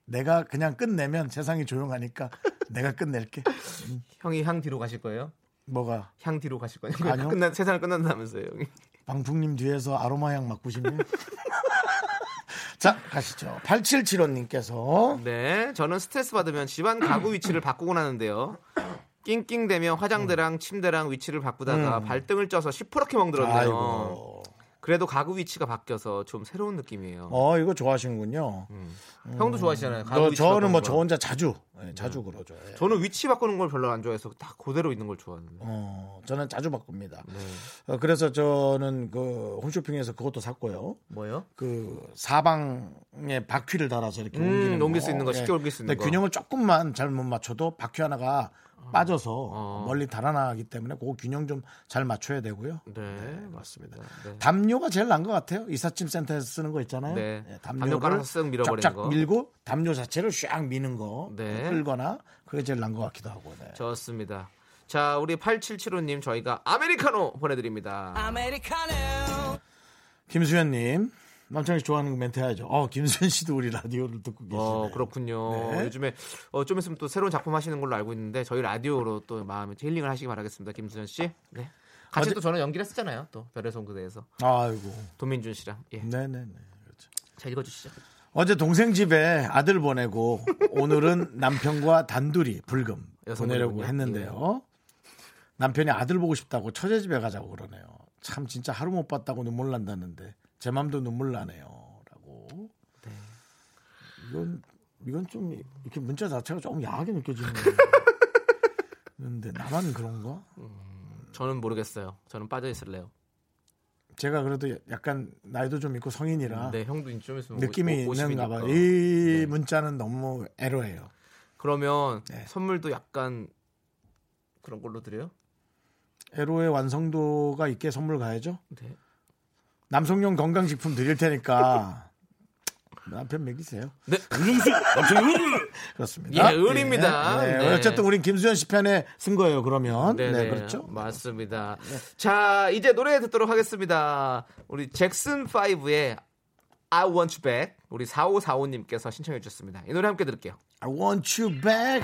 내가 그냥 끝내면 세상이 조용하니까 내가 끝낼게. [LAUGHS] 형이 향 뒤로 가실 거예요? 뭐가 향 뒤로 가실 거예요? 아니요. 끝난 세상을 끝난다면서요, 형이. 방풍님 뒤에서 아로마 향 맡고 싶네요. [LAUGHS] 자, 가시죠. 8775님께서 네, 저는 스트레스 받으면 집안 가구 위치를 바꾸곤 하는데요. 낑낑대며 화장대랑 침대랑 위치를 바꾸다가 발등을 쪄서 시퍼렇게 멍들었네요. 음. 아이고. 그래도 가구 위치가 바뀌어서 좀 새로운 느낌이에요. 어, 이거 좋아하시는군요. 형도 좋아하시잖아요. 가구 너, 저는 뭐 거. 저 혼자 자주, 예, 자주 그러죠. 예. 저는 위치 바꾸는 걸 별로 안 좋아해서 딱 그대로 있는 걸 좋아하는데. 어, 저는 자주 바꿉니다. 네. 어, 그래서 저는 그 홈쇼핑에서 그것도 샀고요. 뭐요? 그 사방에 바퀴를 달아서 이렇게 음, 옮기는 옮길 수 있는 거, 쉽게 옮길 수 있는 거. 균형을 조금만 잘못 맞춰도 바퀴 하나가 빠져서 어. 멀리 달아나기 때문에 그 균형 좀 잘 맞춰야 되고요. 네, 맞습니다. 네. 담요가 제일 나은 것 같아요. 이삿짐 센터에서 쓰는 거 있잖아요. 네. 예, 담요 깔아서 쓱 밀어버리는 쫙쫙 거. 밀고 담요 자체를 쫙 미는 거 네. 끌거나 그게 제일 나은 것 같기도 하고. 네. 좋습니다. 자, 우리 8775님 저희가 아메리카노 보내드립니다. 김수현님. 남창이 좋아하는 거 멘트 해야죠. 어, 김수현 씨도 우리 라디오를 듣고 계시네요. 어, 그렇군요. 네. 요즘에 어, 좀 있으면 또 새로운 작품 하시는 걸로 알고 있는데 저희 라디오로 또 마음에 힐링을 하시기 바라겠습니다. 김수현 씨. 네. 같이 어제- 또 저는 연기를 했었잖아요. 또 별의 송그대에서 아이고. 도민준 씨랑. 예. 네네네. 그렇죠. 자, 읽어 주시죠. 어제 동생 집에 아들 보내고 오늘은 [LAUGHS] 남편과 단둘이 불금 보내려고. 했는데요. 남편이 아들 보고 싶다고 처제 집에 가자고 그러네요. 참 진짜 하루 못 봤다고 눈물 난다는데 제 맘도 눈물 나네요.라고. 이건 이건 좀 이렇게 문자 자체가 조금 야하게 느껴지는 [LAUGHS] 근데 나만 그런가? 저는 모르겠어요. 저는 빠져 있을래요. 제가 그래도 약간 나이도 좀 있고 성인이라 네, 형도 좀 있으면 느낌이 오- 있는가 50이니까. 봐요. 이 문자는 너무 애로해요. 그러면 네. 선물도 약간 그런 걸로 드려요? 애로의 완성도가 있게 선물 가야죠. 네. 남성용 건강식품 드릴 테니까 남편 먹이세요. 네. 윤정수 남성용 그렇습니다. 예, 을입니다. 예, 예. 네. 어쨌든 우린 김수현 씨 편에 쓴 거예요. 그러면 네, 네 네. 그렇죠. 맞습니다. 자, 이제 노래 듣도록 하겠습니다. 우리 잭슨 5의 I Want You Back 우리 4545님께서 신청해 주셨습니다. 이 노래 함께 들을게요. I want you back.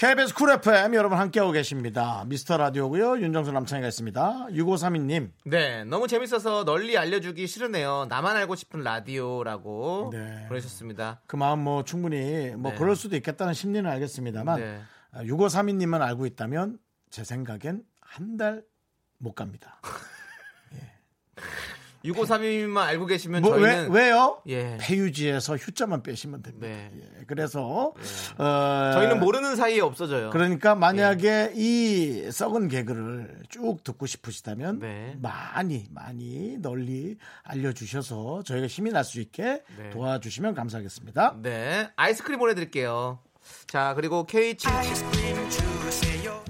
KBS 쿨 FM 여러분 함께하고 계십니다. 미스터 라디오고요. 윤정수 남창희가 있습니다. 6532님. 네 너무 재밌어서 널리 알려주기 싫으네요 나만 알고 싶은 라디오라고 네. 보내셨습니다 그 마음 뭐 충분히 뭐 네. 그럴 수도 있겠다는 심리는 알겠습니다만 네. 6532님만 알고 있다면 제 생각엔 한 달 못 갑니다. [LAUGHS] 6532만 알고 계시면 뭐, 왜, 저희는 왜 요? 예. 폐유지에서 휴자만 빼시면 됩니다. 네. 예, 그래서 어, 저희는 모르는 사이에 없어져요. 그러니까 만약에 이 썩은 개그를 쭉 듣고 싶으시다면 네. 많이 많이 널리 알려주셔서 저희가 힘이 날 수 있게 네. 도와주시면 감사하겠습니다. 네. 아이스크림 보내드릴게요. 자, 그리고 K77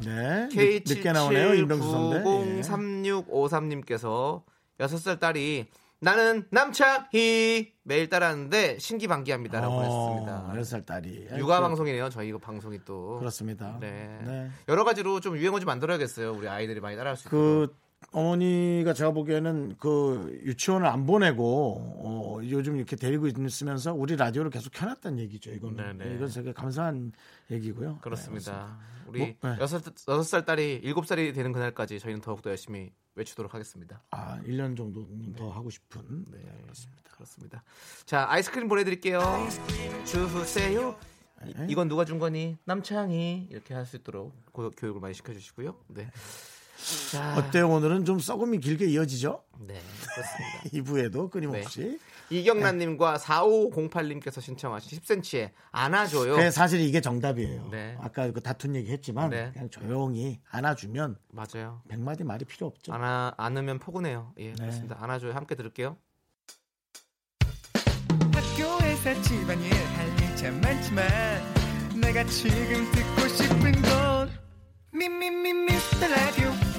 네, 늦- 늦게 나오네요 임병수 선배. 예. K77903653님께서 6살 딸이 나는 남창희 매일 따라하는데 신기반기합니다라고 어, 했습니다. 10살 딸이 육아 방송이네요. 저희 이거 방송이 또. 그렇습니다. 네. 네. 여러 가지로 좀 유행어 좀 만들어야겠어요. 우리 아이들이 많이 따라할 수 있도록. 그 어머니가 제가 보기에는 그 유치원을 안 보내고 어, 요즘 이렇게 데리고 있으면서 우리 라디오를 계속 켜놨다는 얘기죠. 이거는 네네. 이건 되게 감사한 얘기고요. 그렇습니다. 네, 우리 뭐, 네. 여섯 여섯 살 딸이 일곱 살이 되는 그날까지 저희는 더욱더 열심히 외치도록 하겠습니다. 아, 1년 정도는 더 하고 싶은. 네, 그렇습니다. 그렇습니다. 자, 아이스크림 보내드릴게요. 주세요. 이- 네. 이건 누가 준 거니? 남창이 이렇게 할 수 있도록 고- 교육을 많이 시켜주시고요. 네. 자, 어때요? 오늘은 좀 썩음이 길게 이어지죠? 네, 그렇습니다. [LAUGHS] 2부에도 끊임없이. 이경란님과 4508님께서 신청하신 10cm의 안아줘요. 그 사실 이게 정답이에요. 네. 아까 그 다툰 얘기 했지만 네. 그냥 조용히 안아주면 맞아요. 100마디 말이 필요 없죠. 안아 안으면 포근해요. 예, 그렇습니다. 안아줘요. 함께 들을게요. 학교에서 집안일 할일참 많지만 내가 지금 듣고 싶은 건 미미미 미스터 라디오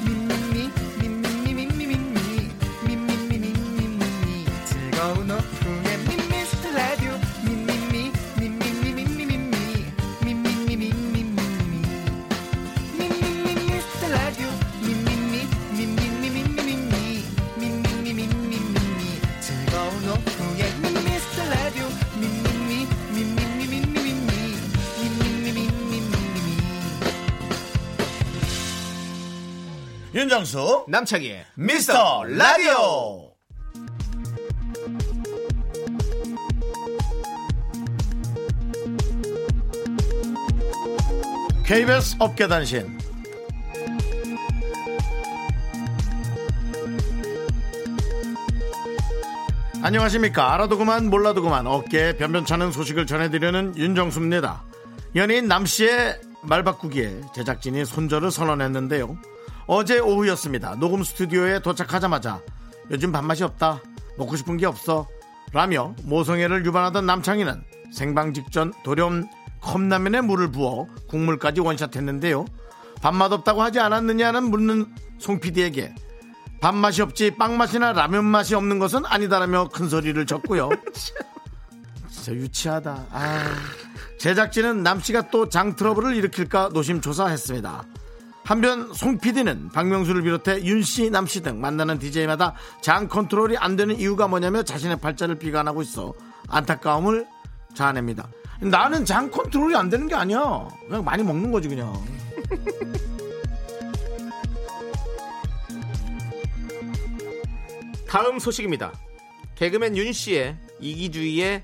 윤정수 남창희의 미스터 라디오. KBS 업계단신. 안녕하십니까. 알아도 그만 몰라도 그만 어깨에 변변찮은 소식을 전해드리는 윤정수입니다. 연예인 남씨의 말 바꾸기에 제작진이 손절을 선언했는데요 어제 오후였습니다 녹음 스튜디오에 도착하자마자 요즘 밥맛이 없다 먹고 싶은 게 없어 라며 모성애를 유발하던 남창희는 생방 직전 도렴 컵라면에 물을 부어 국물까지 원샷했는데요 밥맛 없다고 하지 않았느냐는 묻는 송 PD에게 밥맛이 없지 빵맛이나 라면 맛이 없는 것은 아니다라며 큰 소리를 쳤고요. [LAUGHS] 진짜 유치하다. 아, 제작진은 남씨가 또 장 트러블을 일으킬까 노심초사했습니다. 한편 송 PD는 박명수를 비롯해 윤씨, 남씨 등 만나는 DJ마다 장 컨트롤이 안 되는 이유가 뭐냐며 자신의 팔자를 비관하고 있어 안타까움을 자아냅니다. 나는 장 컨트롤이 안 되는 게 아니야. 그냥 많이 먹는 거지 그냥. 다음 소식입니다. 개그맨 윤 씨의 이기주의에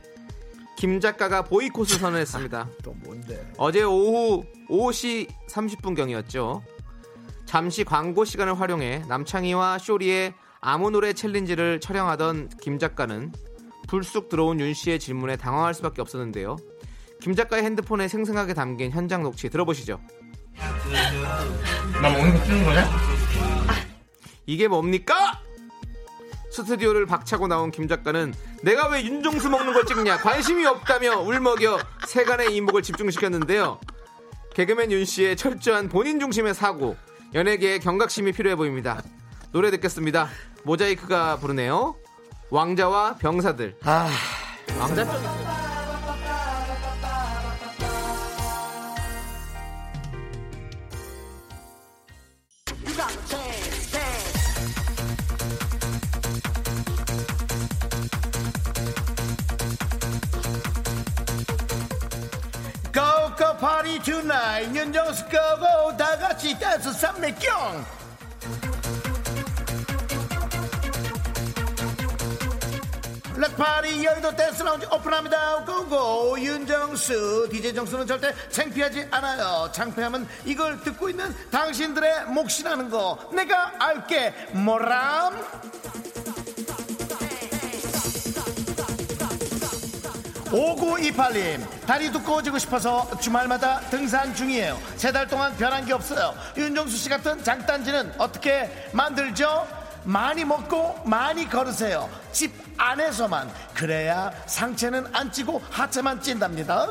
김 작가가 보이콧을 선언했습니다. 또 뭔데? 어제 오후 5시 30분경이었죠. 잠시 광고 시간을 활용해 남창희와 쇼리의 아무 노래 챌린지를 촬영하던 김 작가는 불쑥 들어온 윤 씨의 질문에 당황할 수밖에 없었는데요. 김 작가의 핸드폰에 생생하게 담긴 현장 녹취 들어보시죠. 나 먹는 거 찍는 거냐? 이게 뭡니까? 스튜디오를 박차고 나온 김 작가는 내가 왜 윤종수 먹는 걸 찍냐 관심이 없다며 울먹여 세간의 이목을 집중시켰는데요. 개그맨 윤 씨의 철저한 본인 중심의 사고, 연예계의 경각심이 필요해 보입니다. 노래 듣겠습니다. 모자이크가 부르네요. 왕자와 병사들. 아, 왕자 party tonight 윤정수 고고 다 같이 댄스 삼매경. 렛 파리 여의도 댄스 라운지 오픈합니다. 고고 윤정수 DJ 정수는 절대 창피하지 않아요. 창피하면 이걸 듣고 있는 당신들의 몫이라는 거. 내가 알게. 뭐람 5928님 다리 두꺼워지고 싶어서 주말마다 등산 중이에요. 세 달 동안 변한 게 없어요. 윤정수 씨 같은 장단지는 어떻게 만들죠? 많이 먹고 많이 걸으세요. 집 안에서만. 그래야 상체는 안 찌고 하체만 찐답니다.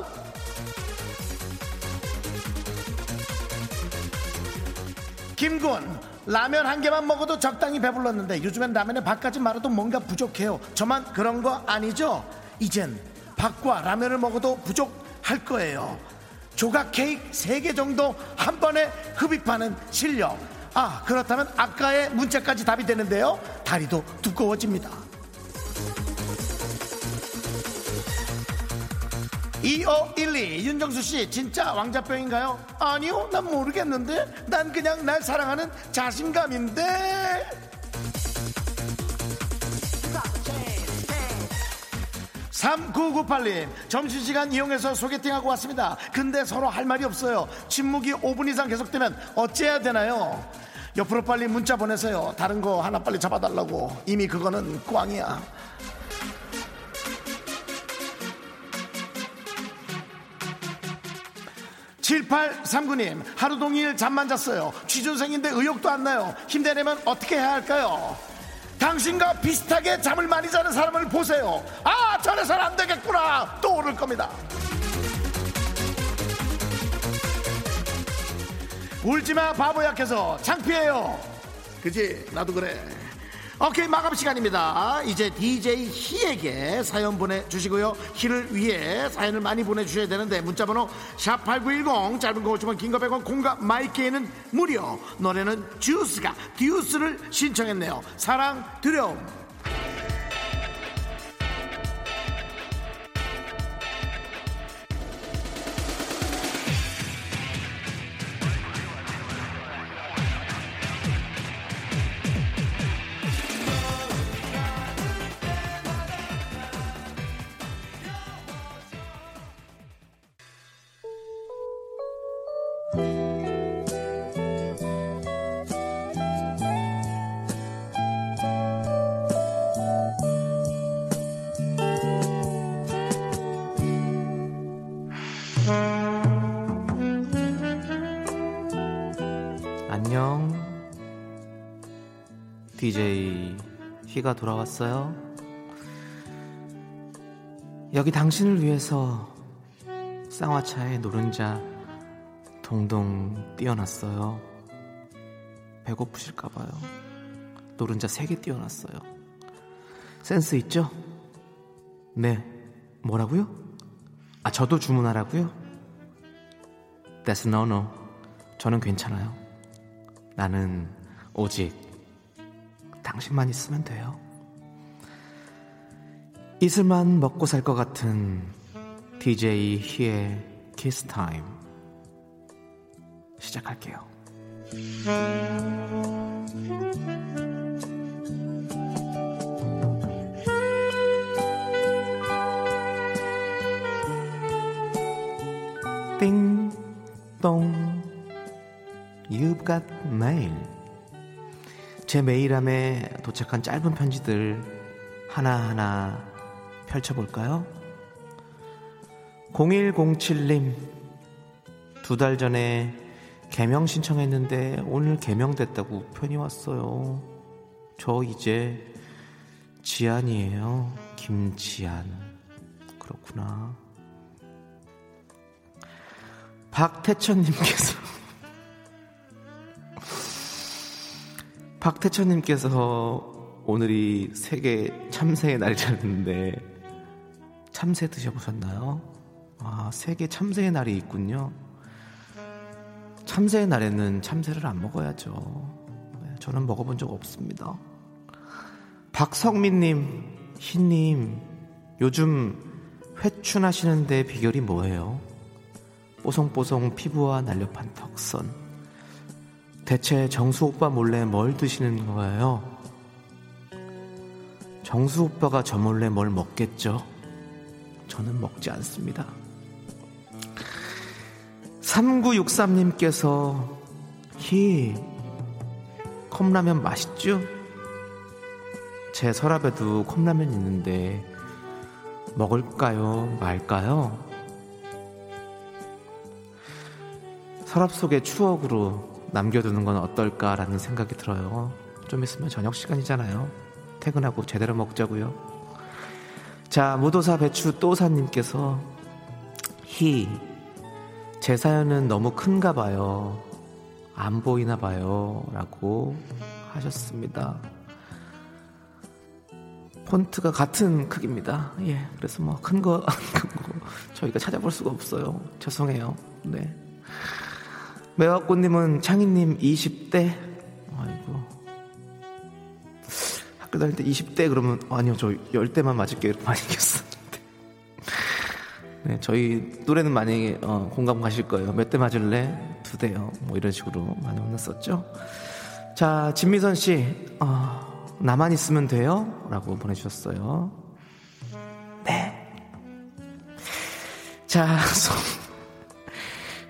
김군 라면 한 개만 먹어도 적당히 배불렀는데 요즘엔 라면에 밥까지 말아도 뭔가 부족해요. 저만 그런 거 아니죠? 이젠 밥과 라면을 먹어도 부족할 거예요. 조각 케이크 3개 정도 한 번에 흡입하는 실력. 아 그렇다면 아까의 문자까지 답이 되는데요. 다리도 두꺼워집니다. 2512 윤정수 씨 진짜 왕자병인가요? 아니요 난 모르겠는데. 난 그냥 날 사랑하는 자신감인데 3998님 점심시간 이용해서 소개팅하고 왔습니다. 근데 서로 할 말이 없어요. 침묵이 5분 이상 계속되면 어찌해야 되나요? 옆으로 빨리 문자 보내세요. 다른 거 하나 빨리 잡아달라고. 이미 그거는 꽝이야. 7839님 하루 종일 잠만 잤어요. 취준생인데 의욕도 안 나요. 힘내려면 어떻게 해야 할까요 당신과 비슷하게 잠을 많이 자는 사람을 보세요. 아 저래서는 안 되겠구나. 또 오를 겁니다. 울지마 바보 약해서 창피해요. 그지? 나도 그래 오케이 마감 시간입니다. 이제 DJ 희에게 사연 보내주시고요. 희를 위해 사연을 많이 보내주셔야 되는데 문자번호 샵 8910 짧은 거 50원 긴거 100원 공과 마이케이는 무료. 노래는 듀스가 듀스를 신청했네요. 사랑 두려움 DJ 희가 돌아왔어요. 여기 당신을 위해서 쌍화차에 노른자 동동 띄어놨어요. 배고프실까봐요. 노른자 3개 띄어놨어요. 센스 있죠? 네. 뭐라고요? 아, 저도 주문하라고요? That's no no. 저는 괜찮아요. 나는 오직 당신만 있으면 돼요. 이슬만 먹고 살 것 같은 DJ 희의 키스 타임 시작할게요. 띵동 You've got mail. 제 메일함에 도착한 짧은 편지들 하나하나 펼쳐볼까요? 0107님, 두 달 전에 개명 신청했는데 오늘 개명됐다고 편이 왔어요. 저 이제 지안이에요. 김지안. 그렇구나. 박태천님께서 박태천님께서 오늘이 세계 참새의 날이라는데 참새 드셔보셨나요? 아, 세계 참새의 날이 있군요. 참새의 날에는 참새를 안 먹어야죠. 네, 저는 먹어본 적 없습니다. 박성민님, 희님, 요즘 회춘하시는데 비결이 뭐예요? 뽀송뽀송 피부와 날렵한 턱선. 대체 정수 오빠 몰래 뭘 드시는 거예요? 정수 오빠가 저 몰래 뭘 먹겠죠? 저는 먹지 않습니다. 3963님께서 히 컵라면 맛있죠? 제 서랍에도 컵라면 있는데 먹을까요? 말까요? 서랍 속의 추억으로 남겨두는 건 어떨까라는 생각이 들어요. 좀 있으면 저녁 시간이잖아요. 퇴근하고 제대로 먹자고요. 자, 무도사 배추 또사님께서 희, 제 사연은 너무 큰가 봐요. 안 보이나 봐요. 라고 하셨습니다. 폰트가 같은 크기입니다. 예, 그래서 뭐 큰 거, 큰 거, 저희가 찾아볼 수가 없어요. 죄송해요. 네. 매화꽃님은 창희님 20대? 아이고. 학교 다닐 때 20대 그러면, 아니요, 저 10대만 맞을게요. 많이 이겼었는데. 네, 저희 또래는 많이 어, 공감 가실 거예요. 몇 대 맞을래? 두 대요. 뭐 이런 식으로 많이 혼났었죠. 자, 진미선 씨, 어, 나만 있으면 돼요? 라고 보내주셨어요. 네. 자, [LAUGHS] 송,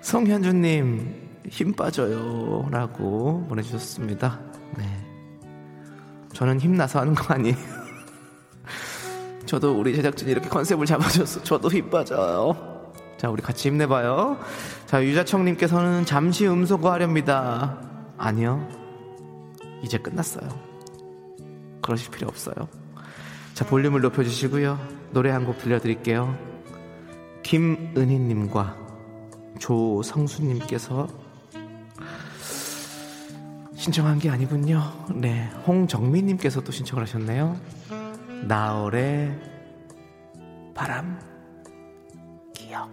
송현주님, 힘 빠져요. 라고 보내주셨습니다. 네. 저는 힘나서 하는 거 아니에요. [LAUGHS] 저도 우리 제작진이 이렇게 컨셉을 잡아줘서 저도 힘 빠져요. 자, 우리 같이 힘내봐요. 자, 유자청님께서는 잠시 음소거 하렵니다. 아니요. 이제 끝났어요. 그러실 필요 없어요. 자, 볼륨을 높여주시고요. 노래 한 곡 들려드릴게요. 김은희님과 조성수님께서 신청한 게 아니군요. 네, 홍정민님께서 또 신청을 하셨네요. 나얼의 바람 기억.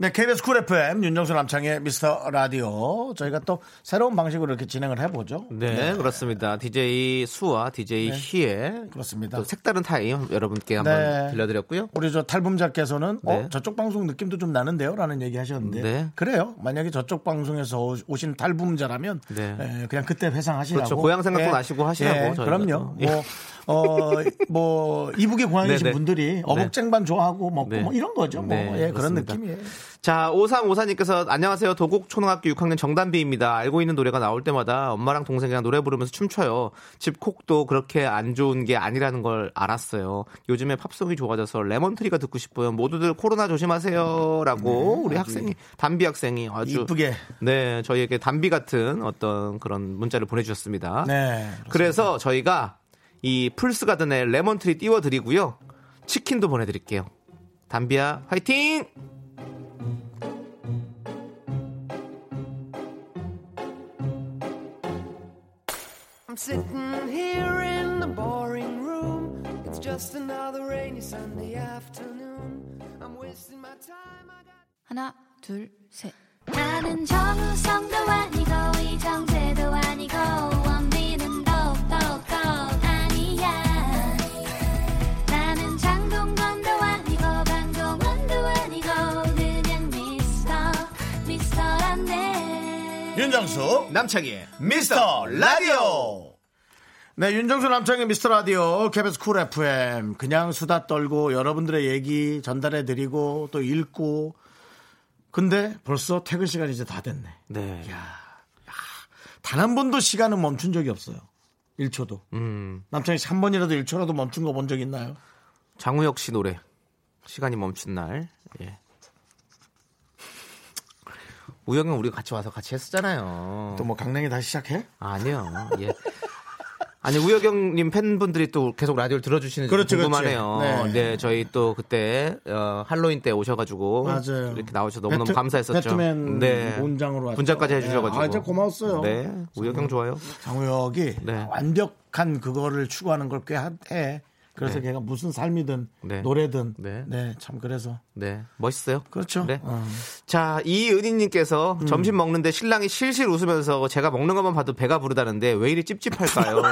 네, KBS 쿨 FM 윤정수 남창희 미스터 라디오 저희가 또 새로운 방식으로 이렇게 진행을 해보죠. 네, 그렇습니다. DJ 수와 DJ 희의 그렇습니다. 또 색다른 타임 여러분께 한번 네. 들려드렸고요. 우리 저 탈북자께서는 네. 어 저쪽 방송 느낌도 좀 나는데요라는 얘기 하셨는데 네. 그래요. 만약에 저쪽 방송에서 오- 오신 탈북자라면 네. 에, 그냥 그때 회상하시라고. 그렇죠. 고향 생각도 나시고 하시라고 예, 저희가 그럼요. 또. 예. 뭐 어, 뭐, 이북의 고향이신 네, 네. 분들이 어복쟁반 좋아하고 먹고 네. 뭐 이런 거죠. 뭐, 네, 예, 그런. 느낌이에요. 자, 5354님께서 안녕하세요. 도곡 초등학교 6학년 정단비입니다. 알고 있는 노래가 나올 때마다 엄마랑 동생이랑 노래 부르면서 춤춰요. 집콕도 그렇게 안 좋은 게 아니라는 걸 알았어요. 요즘에 팝송이 좋아져서 레몬트리가 듣고 싶어요. 모두들 코로나 조심하세요. 라고 우리 학생이, 단비 학생이 아주. 네, 이쁘게. 네, 저희에게 단비 같은 어떤 그런 문자를 보내 주셨습니다. 네. 그래서 저희가 이 풀스 가든에 레몬트리 띄워 드리고요. 치킨도 보내 드릴게요. 담비야, 화이팅! Sitting here in the boring room. It's just another rainy Sunday afternoon. I'm wasting my time. I got 하나, 둘, 셋. 나는 정우성도 아니고 이정재도 아니고 원빈은 더욱더 아니야 나는 장동건도 아니고 강동원도 아니고 그냥 미스터 미스터란데 윤정수 남창희의 미스터 라디오. 네, 윤정수 남창희의 미스터 라디오 KBS 쿨 FM 그냥 수다 떨고 여러분들의 얘기 전달해 드리고 또 읽고 근데 벌써 퇴근 시간이 이제 다 됐네. 네. 단한 번도 시간은 멈춘 적이 없어요. 1초도. 음, 남창희 씨 한 번이라도 1초라도 멈춘 거 본 적 있나요? 장우혁 씨 노래. 시간이 멈춘 날. 예. 우영은 우리 같이 와서 같이 했었잖아요. 또 뭐 강냉이 다시 시작해? 아니요. 예. 아니 우여경님 팬분들이 또 계속 라디오를 들어주시는 지 그렇죠, 궁금하네요. 그렇죠. 네. 네. 저희 또 그때 어, 할로윈 때 오셔가지고 맞아요. 이렇게 나오셔서 너무너무 배트- 감사했었죠. 배트맨 네. 본장으로 왔죠. 분장까지 해주셔가지고. 네. 아, 진짜 고마웠어요. 네, 우여경 좋아요. 장우혁이 네. 완벽한 그거를 추구하는 걸 꽤 해. 그래서 네. 걔가 무슨 삶이든 네. 노래든 네. 네. 참 그래서 네, 멋있어요. 그렇죠. 네. 어. 자, 이은희님께서 음. 점심 먹는데 신랑이 실실 웃으면서 제가 먹는 것만 봐도 배가 부르다는데 왜 이리 찝찝할까요? [LAUGHS]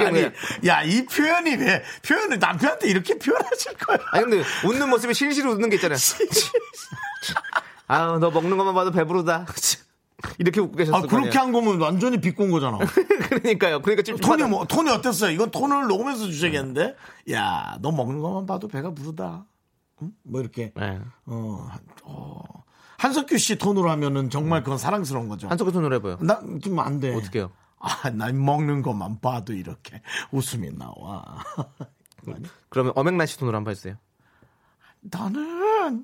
아니, 야, 이 표현이 왜, 표현을 남편한테 이렇게 표현하실 거야? 아니 근데 웃는 모습에 실실 웃는 게 있잖아요. [LAUGHS] 아너 먹는 것만 봐도 배부르다. [LAUGHS] 이렇게 웃고 계셨을 아, 그렇게. 한 거면 완전히 비꼰 거잖아. [LAUGHS] 그러니까요. 그러니까 찝찝하다. 톤이 뭐, 톤이 어땠어요? 이건 톤을 녹음해서 주셔야겠는데? 야, 너 먹는 것만 봐도 배가 부르다. 응? 뭐 이렇게. 네. 어, 한- 어. 한석규 씨 톤으로 하면은 정말 그건 사랑스러운 거죠. 한석규 톤으로 해봐요. 나좀안 돼. 어떻게요? 아, 난 먹는 것만 봐도 이렇게 웃음이 나와. [LAUGHS] 그러면 어맹란 씨 톤으로 한번 해주세요. 나는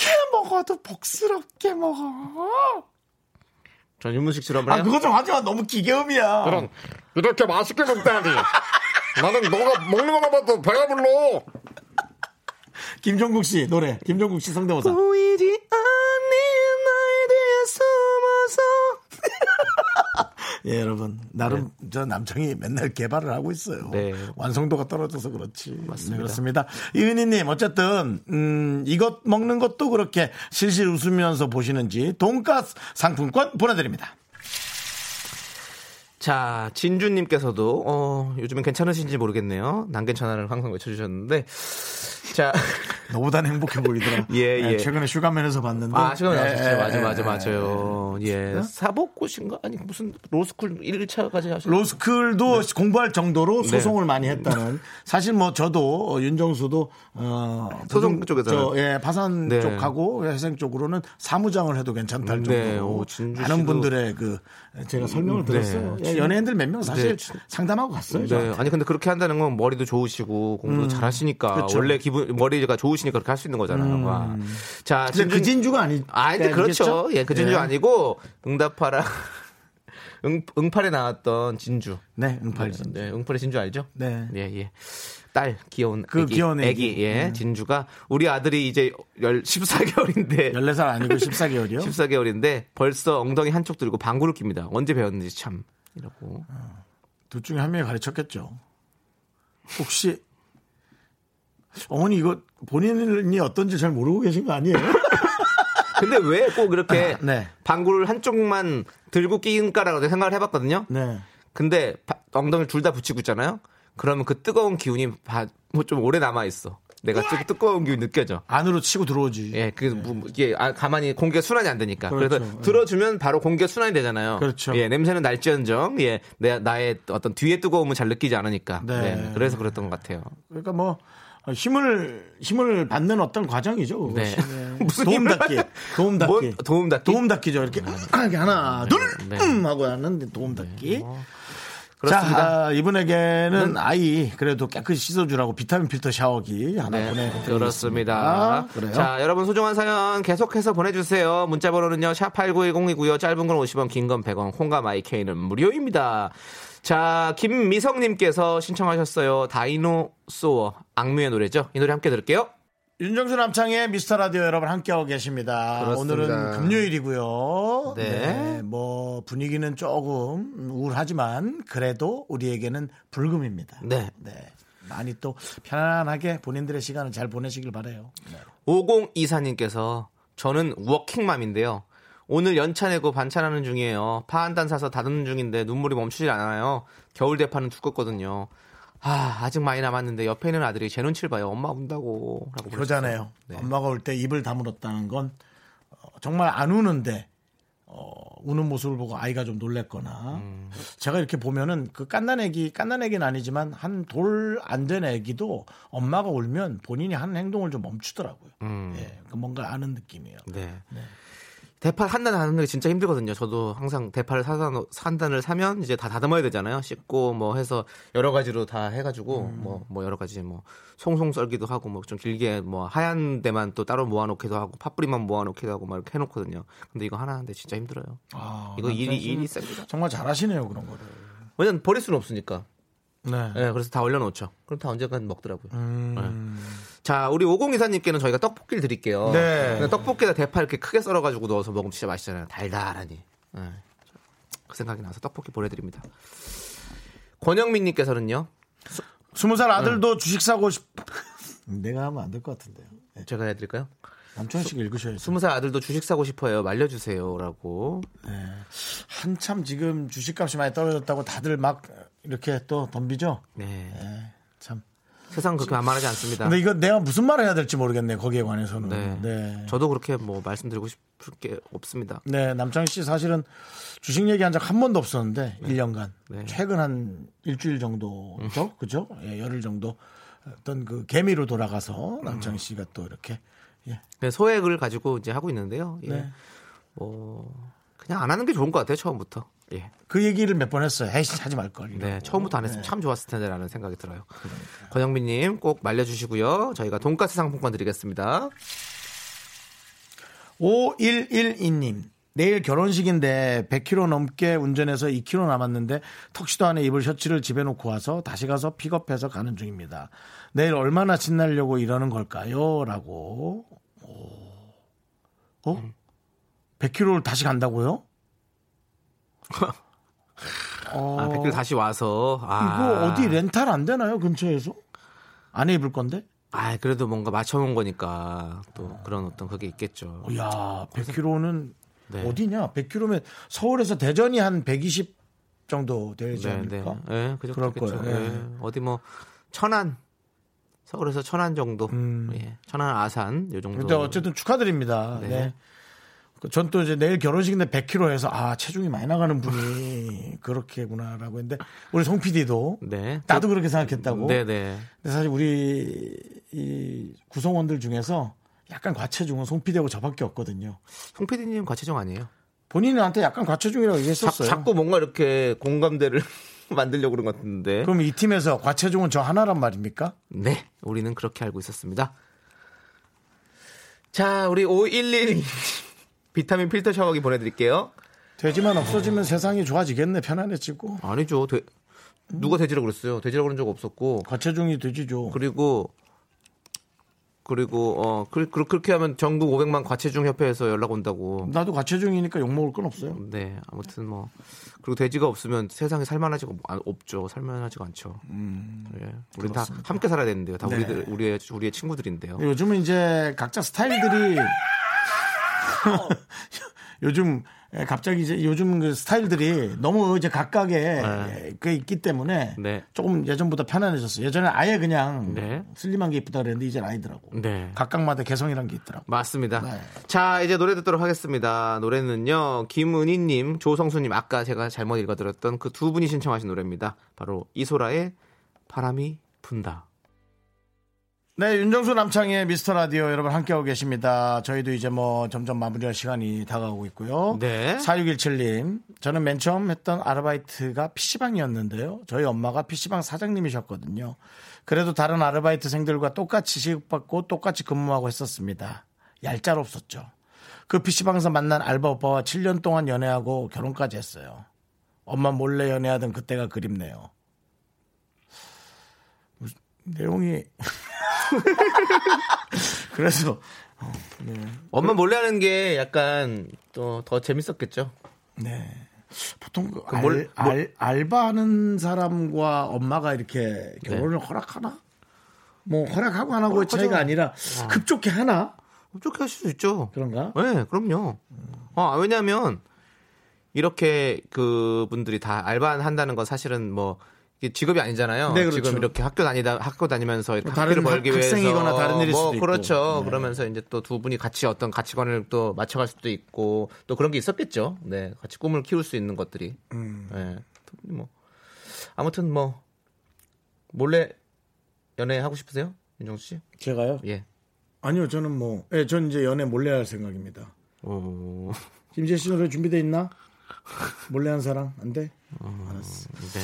그렇게 먹어도 복스럽게 먹어. 전 윤문식 씨로 한번 아, 해요. 그거 좀 하지 마. 너무 기계음이야. 그럼 이렇게 맛있게 먹다니. 나는 너가 먹는 것만 봐도 배가 불러. 김종국 씨 노래. 김종국 씨 성대모사. 보이지 예, 여러분. 나름 저 남창이 맨날 개발을 하고 있어요. 네. 완성도가 떨어져서 그렇지. 맞습니다. 네, 그렇습니다. 이은희님, 어쨌든, 음, 이것 먹는 것도 그렇게 실실 웃으면서 보시는지 돈가스 상품권 보내드립니다. 자, 진주님께서도, 어, 요즘엔 괜찮으신지 모르겠네요. 난 괜찮아를 항상 외쳐주셨는데. 자, [LAUGHS] 너보단 행복해 보이더라. [LAUGHS] 예, 네, 예. 최근에 슈가맨에서 봤는데. 아, 시간 예. 예, 맞아, 예, 맞아, 예. 맞아요. 예. 사법고신가? 아니, 무슨 로스쿨 1차까지 하셨 로스쿨도 공부할 정도로 네. 소송을 많이 했다는 사실 뭐 저도 어, 윤정수도 어 소송 쪽에서는. 저, 예 파산 네. 쪽하고 회생 쪽으로는 사무장을 해도 괜찮다는 네, 정도로 많은 분들의 그 제가 설명을 네. 들었어요. 예, 연예인들 몇 명 사실 네. 상담하고 갔어요. 네. 아니, 근데 그렇게 한다는 건 머리도 좋으시고 공부도 잘하시니까. 그렇죠. 원래 기분, 머리가 좋으시니까 그렇게 할 수 있는 거잖아요. 와. 자, 근데 그 진주가 아니 아, 근데 그렇죠. 예, 그 진주 예. 아니고 응답하라. [LAUGHS] 응, 응팔에 나왔던 진주. 네, 응팔 진주. 네, 응팔의 진주 알죠? 네. 예, 예. 딸 귀여운 그 애기, 귀여운 애기. 예, 진주가 우리 아들이 이제 열 14개월인데 14살 [LAUGHS] 아니고 14개월이요? 14개월인데 [LAUGHS] 벌써 엉덩이 한쪽 들고 방구를 낍니다. 언제 배웠는지 참 이라고. 둘 중에 한 명이 가르쳤겠죠. 혹시 어머니 이거 본인이 어떤지 잘 모르고 계신 거 아니에요? [LAUGHS] 근데 왜 꼭 이렇게 네. 방구를 한쪽만 들고 끼는가라고 생각을 해봤거든요. 네. 근데 바- 엉덩이를 둘다 붙이고 있잖아요. 그러면 그 뜨거운 기운이 뭐 좀 오래 남아 있어. 내가 뜨, 뜨거운 기운이 느껴져. 안으로 치고 들어오지. 예, 그 뭐, 이게 아, 가만히 공기가 순환이 안 되니까. 그 그렇죠. 래서 들어주면 바로 공기가 순환이 되잖아요. 그렇죠. 예, 냄새는 날지언정 예, 내 나의 어떤 뒤에 뜨거움을 잘 느끼지 않으니까. 네. 네, 그래서 그랬던 것 같아요. 그러니까 뭐 힘을 힘을 받는 어떤 과정이죠. 네. 네. 무슨 도움 닫기, 받- 도움 닫기, 뭐, 도움 닫기? 도움 닫기죠. 이렇게 이렇게 하나, 둘, 네. 음 하고 하는 도움 닫기. 그렇습니다. 자, 아, 이분에게는 아이 그래도 깨끗이 씻어주라고 비타민 필터 샤워기 하나 네, 보내드리겠습니다. 그렇습니다. 그래요. 자, 여러분 소중한 사연 계속해서 보내주세요. 문자 번호는요, 샵 8910이고요. 짧은 건 50원, 긴 건 100원, 콩과 마이케이는 무료입니다. 자, 김미성님께서 신청하셨어요. 다이노소어, 악뮤의 노래죠. 이 노래 함께 들을게요. 윤정수 남창의 미스터 라디오 여러분 함께하고 계십니다. 그렇습니다. 오늘은 금요일이고요. 네. 네, 뭐 분위기는 조금 우울하지만 그래도 우리에게는 불금입니다. 네. 네. 많이 또 편안하게 본인들의 시간을 잘 보내시길 바래요. 네. 5024님께서 저는 워킹맘인데요. 오늘 연차 내고 반찬하는 중이에요. 파 한 단 사서 다듬는 중인데 눈물이 멈추질 않아요. 겨울 대파는 두껍거든요. 아, 아직 많이 남았는데 옆에 있는 아들이 제 눈치를 봐요. 엄마 운다고. 라고 그러잖아요. 네. 엄마가 올 때 입을 다물었다는 건 어, 정말 안 우는데 어, 우는 모습을 보고 아이가 좀 놀랬거나 음. 제가 이렇게 보면은 그 깐난 애기 깐난 애기는 아니지만 한 돌 안 된 애기도 엄마가 울면 본인이 하는 행동을 좀 멈추더라고요. 음. 예, 그 뭔가 아는 느낌이에요. 네. 대파 한단 하는 게 진짜 힘들거든요. 저도 항상 대파를 사서 한 단을 사면 이제 다 다듬어야 되잖아요. 씻고 뭐 해서 여러 가지로 다 해가지고 뭐뭐 여러 가지 뭐 송송 썰기도 하고 뭐 좀 길게 뭐 하얀 데만 또 따로 모아놓기도 하고 파뿌리만 모아놓기도 하고 막 이렇게 해놓거든요. 근데 이거 하나 하는데 진짜 힘들어요. 아, 이거 일이 일이 셉니다. 정말 잘하시네요 그런 거를. 왜냐면 버릴 수는 없으니까. 네. 네, 그래서 다 올려놓죠. 그럼 다 언젠간 먹더라고요. 음, 자, 우리 5024님께는 저희가 떡볶이를 드릴게요. 네. 근데 떡볶이에다 대파 이렇게 크게 썰어가지고 넣어서 먹으면 진짜 맛있잖아요. 달달하니. 네. 그 생각이 나서 떡볶이 보내드립니다. 권영민님께서는요. 스무 살 아들도 주식 사고 싶. 내가 하면 안 될 것 같은데요. 네. 제가 해드릴까요? 남창희 씨가 읽으셔야죠. 스무 살 아들도 주식 사고 싶어요. 말려주세요라고. 한참 지금 주식값이 많이 떨어졌다고 다들 막 이렇게 또 덤비죠. 네. 참. 세상 그렇게 만만하지 않습니다. 근데 이거 내가 무슨 말을 해야 될지 모르겠네. 거기에 관해서는. 네. 네. 저도 그렇게 뭐 말씀드리고 싶을 게 없습니다. 네, 남창희 씨 사실은 주식 얘기한 적 한 번도 없었는데 1년간 네. 최근 한 일주일 정도죠, 그죠? 예, 열흘 정도 어떤 그 개미로 돌아가서 남창희 씨가 또 이렇게 예. 네, 소액을 가지고 이제 하고 있는데요. 예. 네. 뭐 그냥 안 하는 게 좋은 것 같아요 처음부터. 예. 그 얘기를 몇 번 했어요. 에이, 하지 말 걸. 네, 처음부터 안 했으면 참 좋았을 텐데라는 생각이 들어요. 권영민님 꼭 말려주시고요. 저희가 돈가스 상품권 드리겠습니다. 5112님. 내일 결혼식인데 100km 넘게 운전해서 2km 남았는데 턱시도 안에 입을 셔츠를 집에 놓고 와서 다시 가서 픽업해서 가는 중입니다. 내일 얼마나 신나려고 이러는 걸까요? 라고. 오. 어? 100km를 다시 간다고요? 어, [LAUGHS] 아, 백길 다시 와서 아, 이거 어디 렌탈 안 되나요? 근처에서? 안에 입을 건데? 아, 그래도 뭔가 맞춰놓은 거니까 또 그런 어떤 그게 있겠죠. 야, 100km는 네. 어디냐? 100km면 서울에서 대전이 한 120 정도 되지 네, 않을까? 네, 네, 그죠, 그럴. 거예요. 예. 예. 어디 뭐 천안 서울에서 천안 정도, 예. 천안 아산 요 정도. 음. 근데 어쨌든 축하드립니다. 네. 네. 전또 이제 내일 결혼식인데 100km 해서 아, 체중이 많이 나가는 분이 그렇게구나라고 했는데 우리 송 PD도 네, 나도 그렇게 생각했다고. 네, 네. 근데 사실 우리 이 구성원들 중에서 약간 과체중은 송 PD하고 저밖에 없거든요. 송 PD님 과체중 아니에요? 본인한테 약간 과체중이라고 자, 얘기했었어요. 자꾸 뭔가 이렇게 공감대를 [LAUGHS] 만들려고 그런 것 같은데. 그럼 이 팀에서 과체중은 저 하나란 말입니까? 네, 우리는 그렇게 알고 있었습니다. 자, 우리 5112 비타민 필터 샤워기 보내드릴게요. 돼지만 없어지면 세상이 좋아지겠네. 편안해지고. 아니죠. 돼- 누가 돼지라고 그랬어요? 돼지라고 그런 적 없었고. 과체중이 돼지죠. 그리고 그리고 어 그, 그, 그렇게 하면 전국 500만 과체중 협회에서 연락 온다고. 나도 과체중이니까 욕 먹을 건 없어요. 네, 아무튼 뭐 그리고 돼지가 없으면 세상에 살만하지가 아, 없죠. 살만하지가 않죠. 예, 우리 다 함께 살아야 되는데요. 다 네. 우리들 우리의 우리의 친구들인데요. 요즘은 이제 각자 스타일들이 [LAUGHS] 요즘 갑자기 이제 요즘 그 스타일들이 너무 이제 각각의 그 있기 때문에 네. 조금 예전보다 편안해졌어요. 예전에 아예 그냥 네. 슬림한 게 이쁘다 그랬는데 이제 아니더라고. 네. 각각마다 개성이란 게 있더라고. 맞습니다. 네. 자, 이제 노래 듣도록 하겠습니다. 노래는요, 김은희님, 조성수님, 아까 제가 잘못 읽어드렸던 그 두 분이 신청하신 노래입니다. 바로 이소라의 바람이 분다. 네, 윤정수 남창의 미스터 라디오 여러분 함께하고 계십니다. 저희도 이제 뭐 점점 마무리할 시간이 다가오고 있고요. 네. 4617님, 저는 맨 처음 했던 아르바이트가 PC방이었는데요. 저희 엄마가 PC방 사장님이셨거든요. 그래도 다른 아르바이트생들과 똑같이 시급받고 똑같이 근무하고 했었습니다. 얄짤 없었죠. 그 PC방에서 만난 알바 오빠와 7년 동안 연애하고 결혼까지 했어요. 엄마 몰래 연애하던 그때가 그립네요. 내용이 [LAUGHS] [LAUGHS] 그래서 어, 네. 엄마 몰래 하는 게 약간 또 더 재밌었겠죠. 네. 보통 그그 알, 뭘- 알, 알바하는 사람과 엄마가 이렇게 결혼을 허락하나? 뭐 허락하고 안 하고의 네. 허락하죠. 차이가 아니라 급좋게 하나? 어떻게 할 수도 있죠. 그런가? 네, 그럼요. 아, 왜냐하면 이렇게 그 분들이 다 알바 한다는 건 사실은 뭐 직업이 아니잖아요. 네, 그렇죠. 지금 이렇게 학교 다니다 학교 다니면서 이렇게 뭐 다른 벌기 학- 학생이거나 다른 일일 뭐 수도 있고. 그렇죠. 네. 그러면서 이제 또 두 분이 같이 어떤 가치관을 또 맞춰갈 수도 있고 또 그런 게 있었겠죠. 네, 같이 꿈을 키울 수 있는 것들이. 음. 네, 뭐 아무튼 뭐 몰래 연애 하고 싶으세요, 윤정수 씨? 제가요? 예. 아니요, 저는 뭐, 예, 전 이제 연애 몰래 할 생각입니다. 오, 김재 씨 노래 준비돼 있나? 몰래 한 사람? 안 돼? 알았어. 네.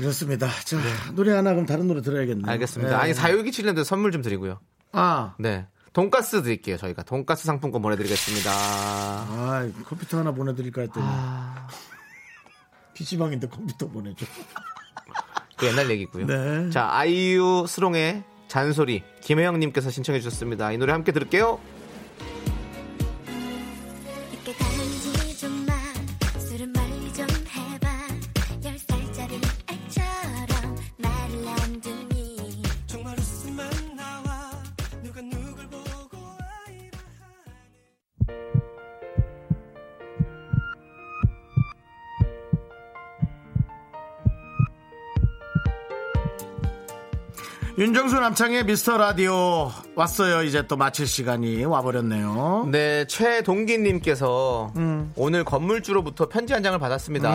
그렇습니다. 자, 노래 하나 그럼 다른 노래 들어야겠네요. 알겠습니다. 네. 아니 사유기 칠년도 선물 좀 드리고요. 아, 네. 돈가스 드릴게요. 저희가 돈가스 상품권 보내드리겠습니다. 아, 컴퓨터 하나 보내드릴까 했더니. 아. PC방인데 컴퓨터 보내줘. 그 옛날 얘기고요. 네. 자 아이유 스롱의 잔소리 김혜영님께서 신청해 주셨습니다. 이 노래 함께 들을게요. 윤정수 남창의 미스터 라디오 왔어요. 이제 또 마칠 시간이 와버렸네요. 네, 최동기님께서 음. 오늘 건물주로부터 편지 한 장을 받았습니다.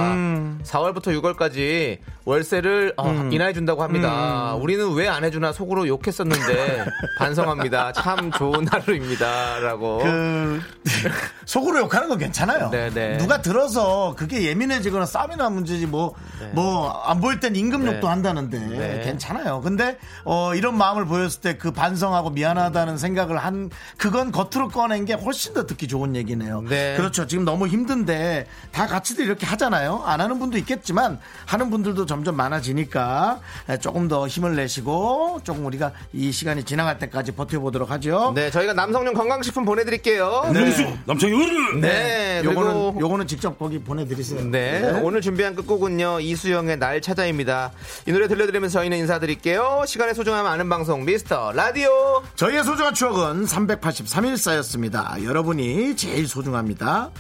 4월부터 6월까지 월세를 어, 음. 인하해준다고 합니다. 우리는 왜 안 해주나 속으로 욕했었는데 [LAUGHS] 반성합니다. 참 좋은 하루입니다. 라고. 그 [LAUGHS] 속으로 욕하는 건 괜찮아요. 네네. 누가 들어서 그게 예민해지거나 싸움이 나 문제지 뭐뭐안 보일 땐 임금 욕도 네. 한다는데 네. 괜찮아요. 근데 어, 이런 마음을 보였을 때 그 반성하고 미안 하다는 생각을 한 그건 겉으로 꺼낸 게 훨씬 더 듣기 좋은 얘기네요. 네. 그렇죠. 지금 너무 힘든데 다 같이들 이렇게 하잖아요. 안 하는 분도 있겠지만 하는 분들도 점점 많아지니까 조금 더 힘을 내시고 조금 우리가 이 시간이 지나갈 때까지 버텨보도록 하죠. 네, 저희가 남성용 건강식품 보내드릴게요. 네. 남창희 어른 네, 요거는 그리고 요거는 직접 거기 보내드리세요. 네, 오늘 준비한 끝곡은요 이수영의 날 찾아입니다. 이 노래 들려드리면서 저희는 인사드릴게요. 시간의 소중함 아는 방송 미스터 라디오. 저희의 소중한 추억은 383일 쌓였습니다. 여러분이 제일 소중합니다.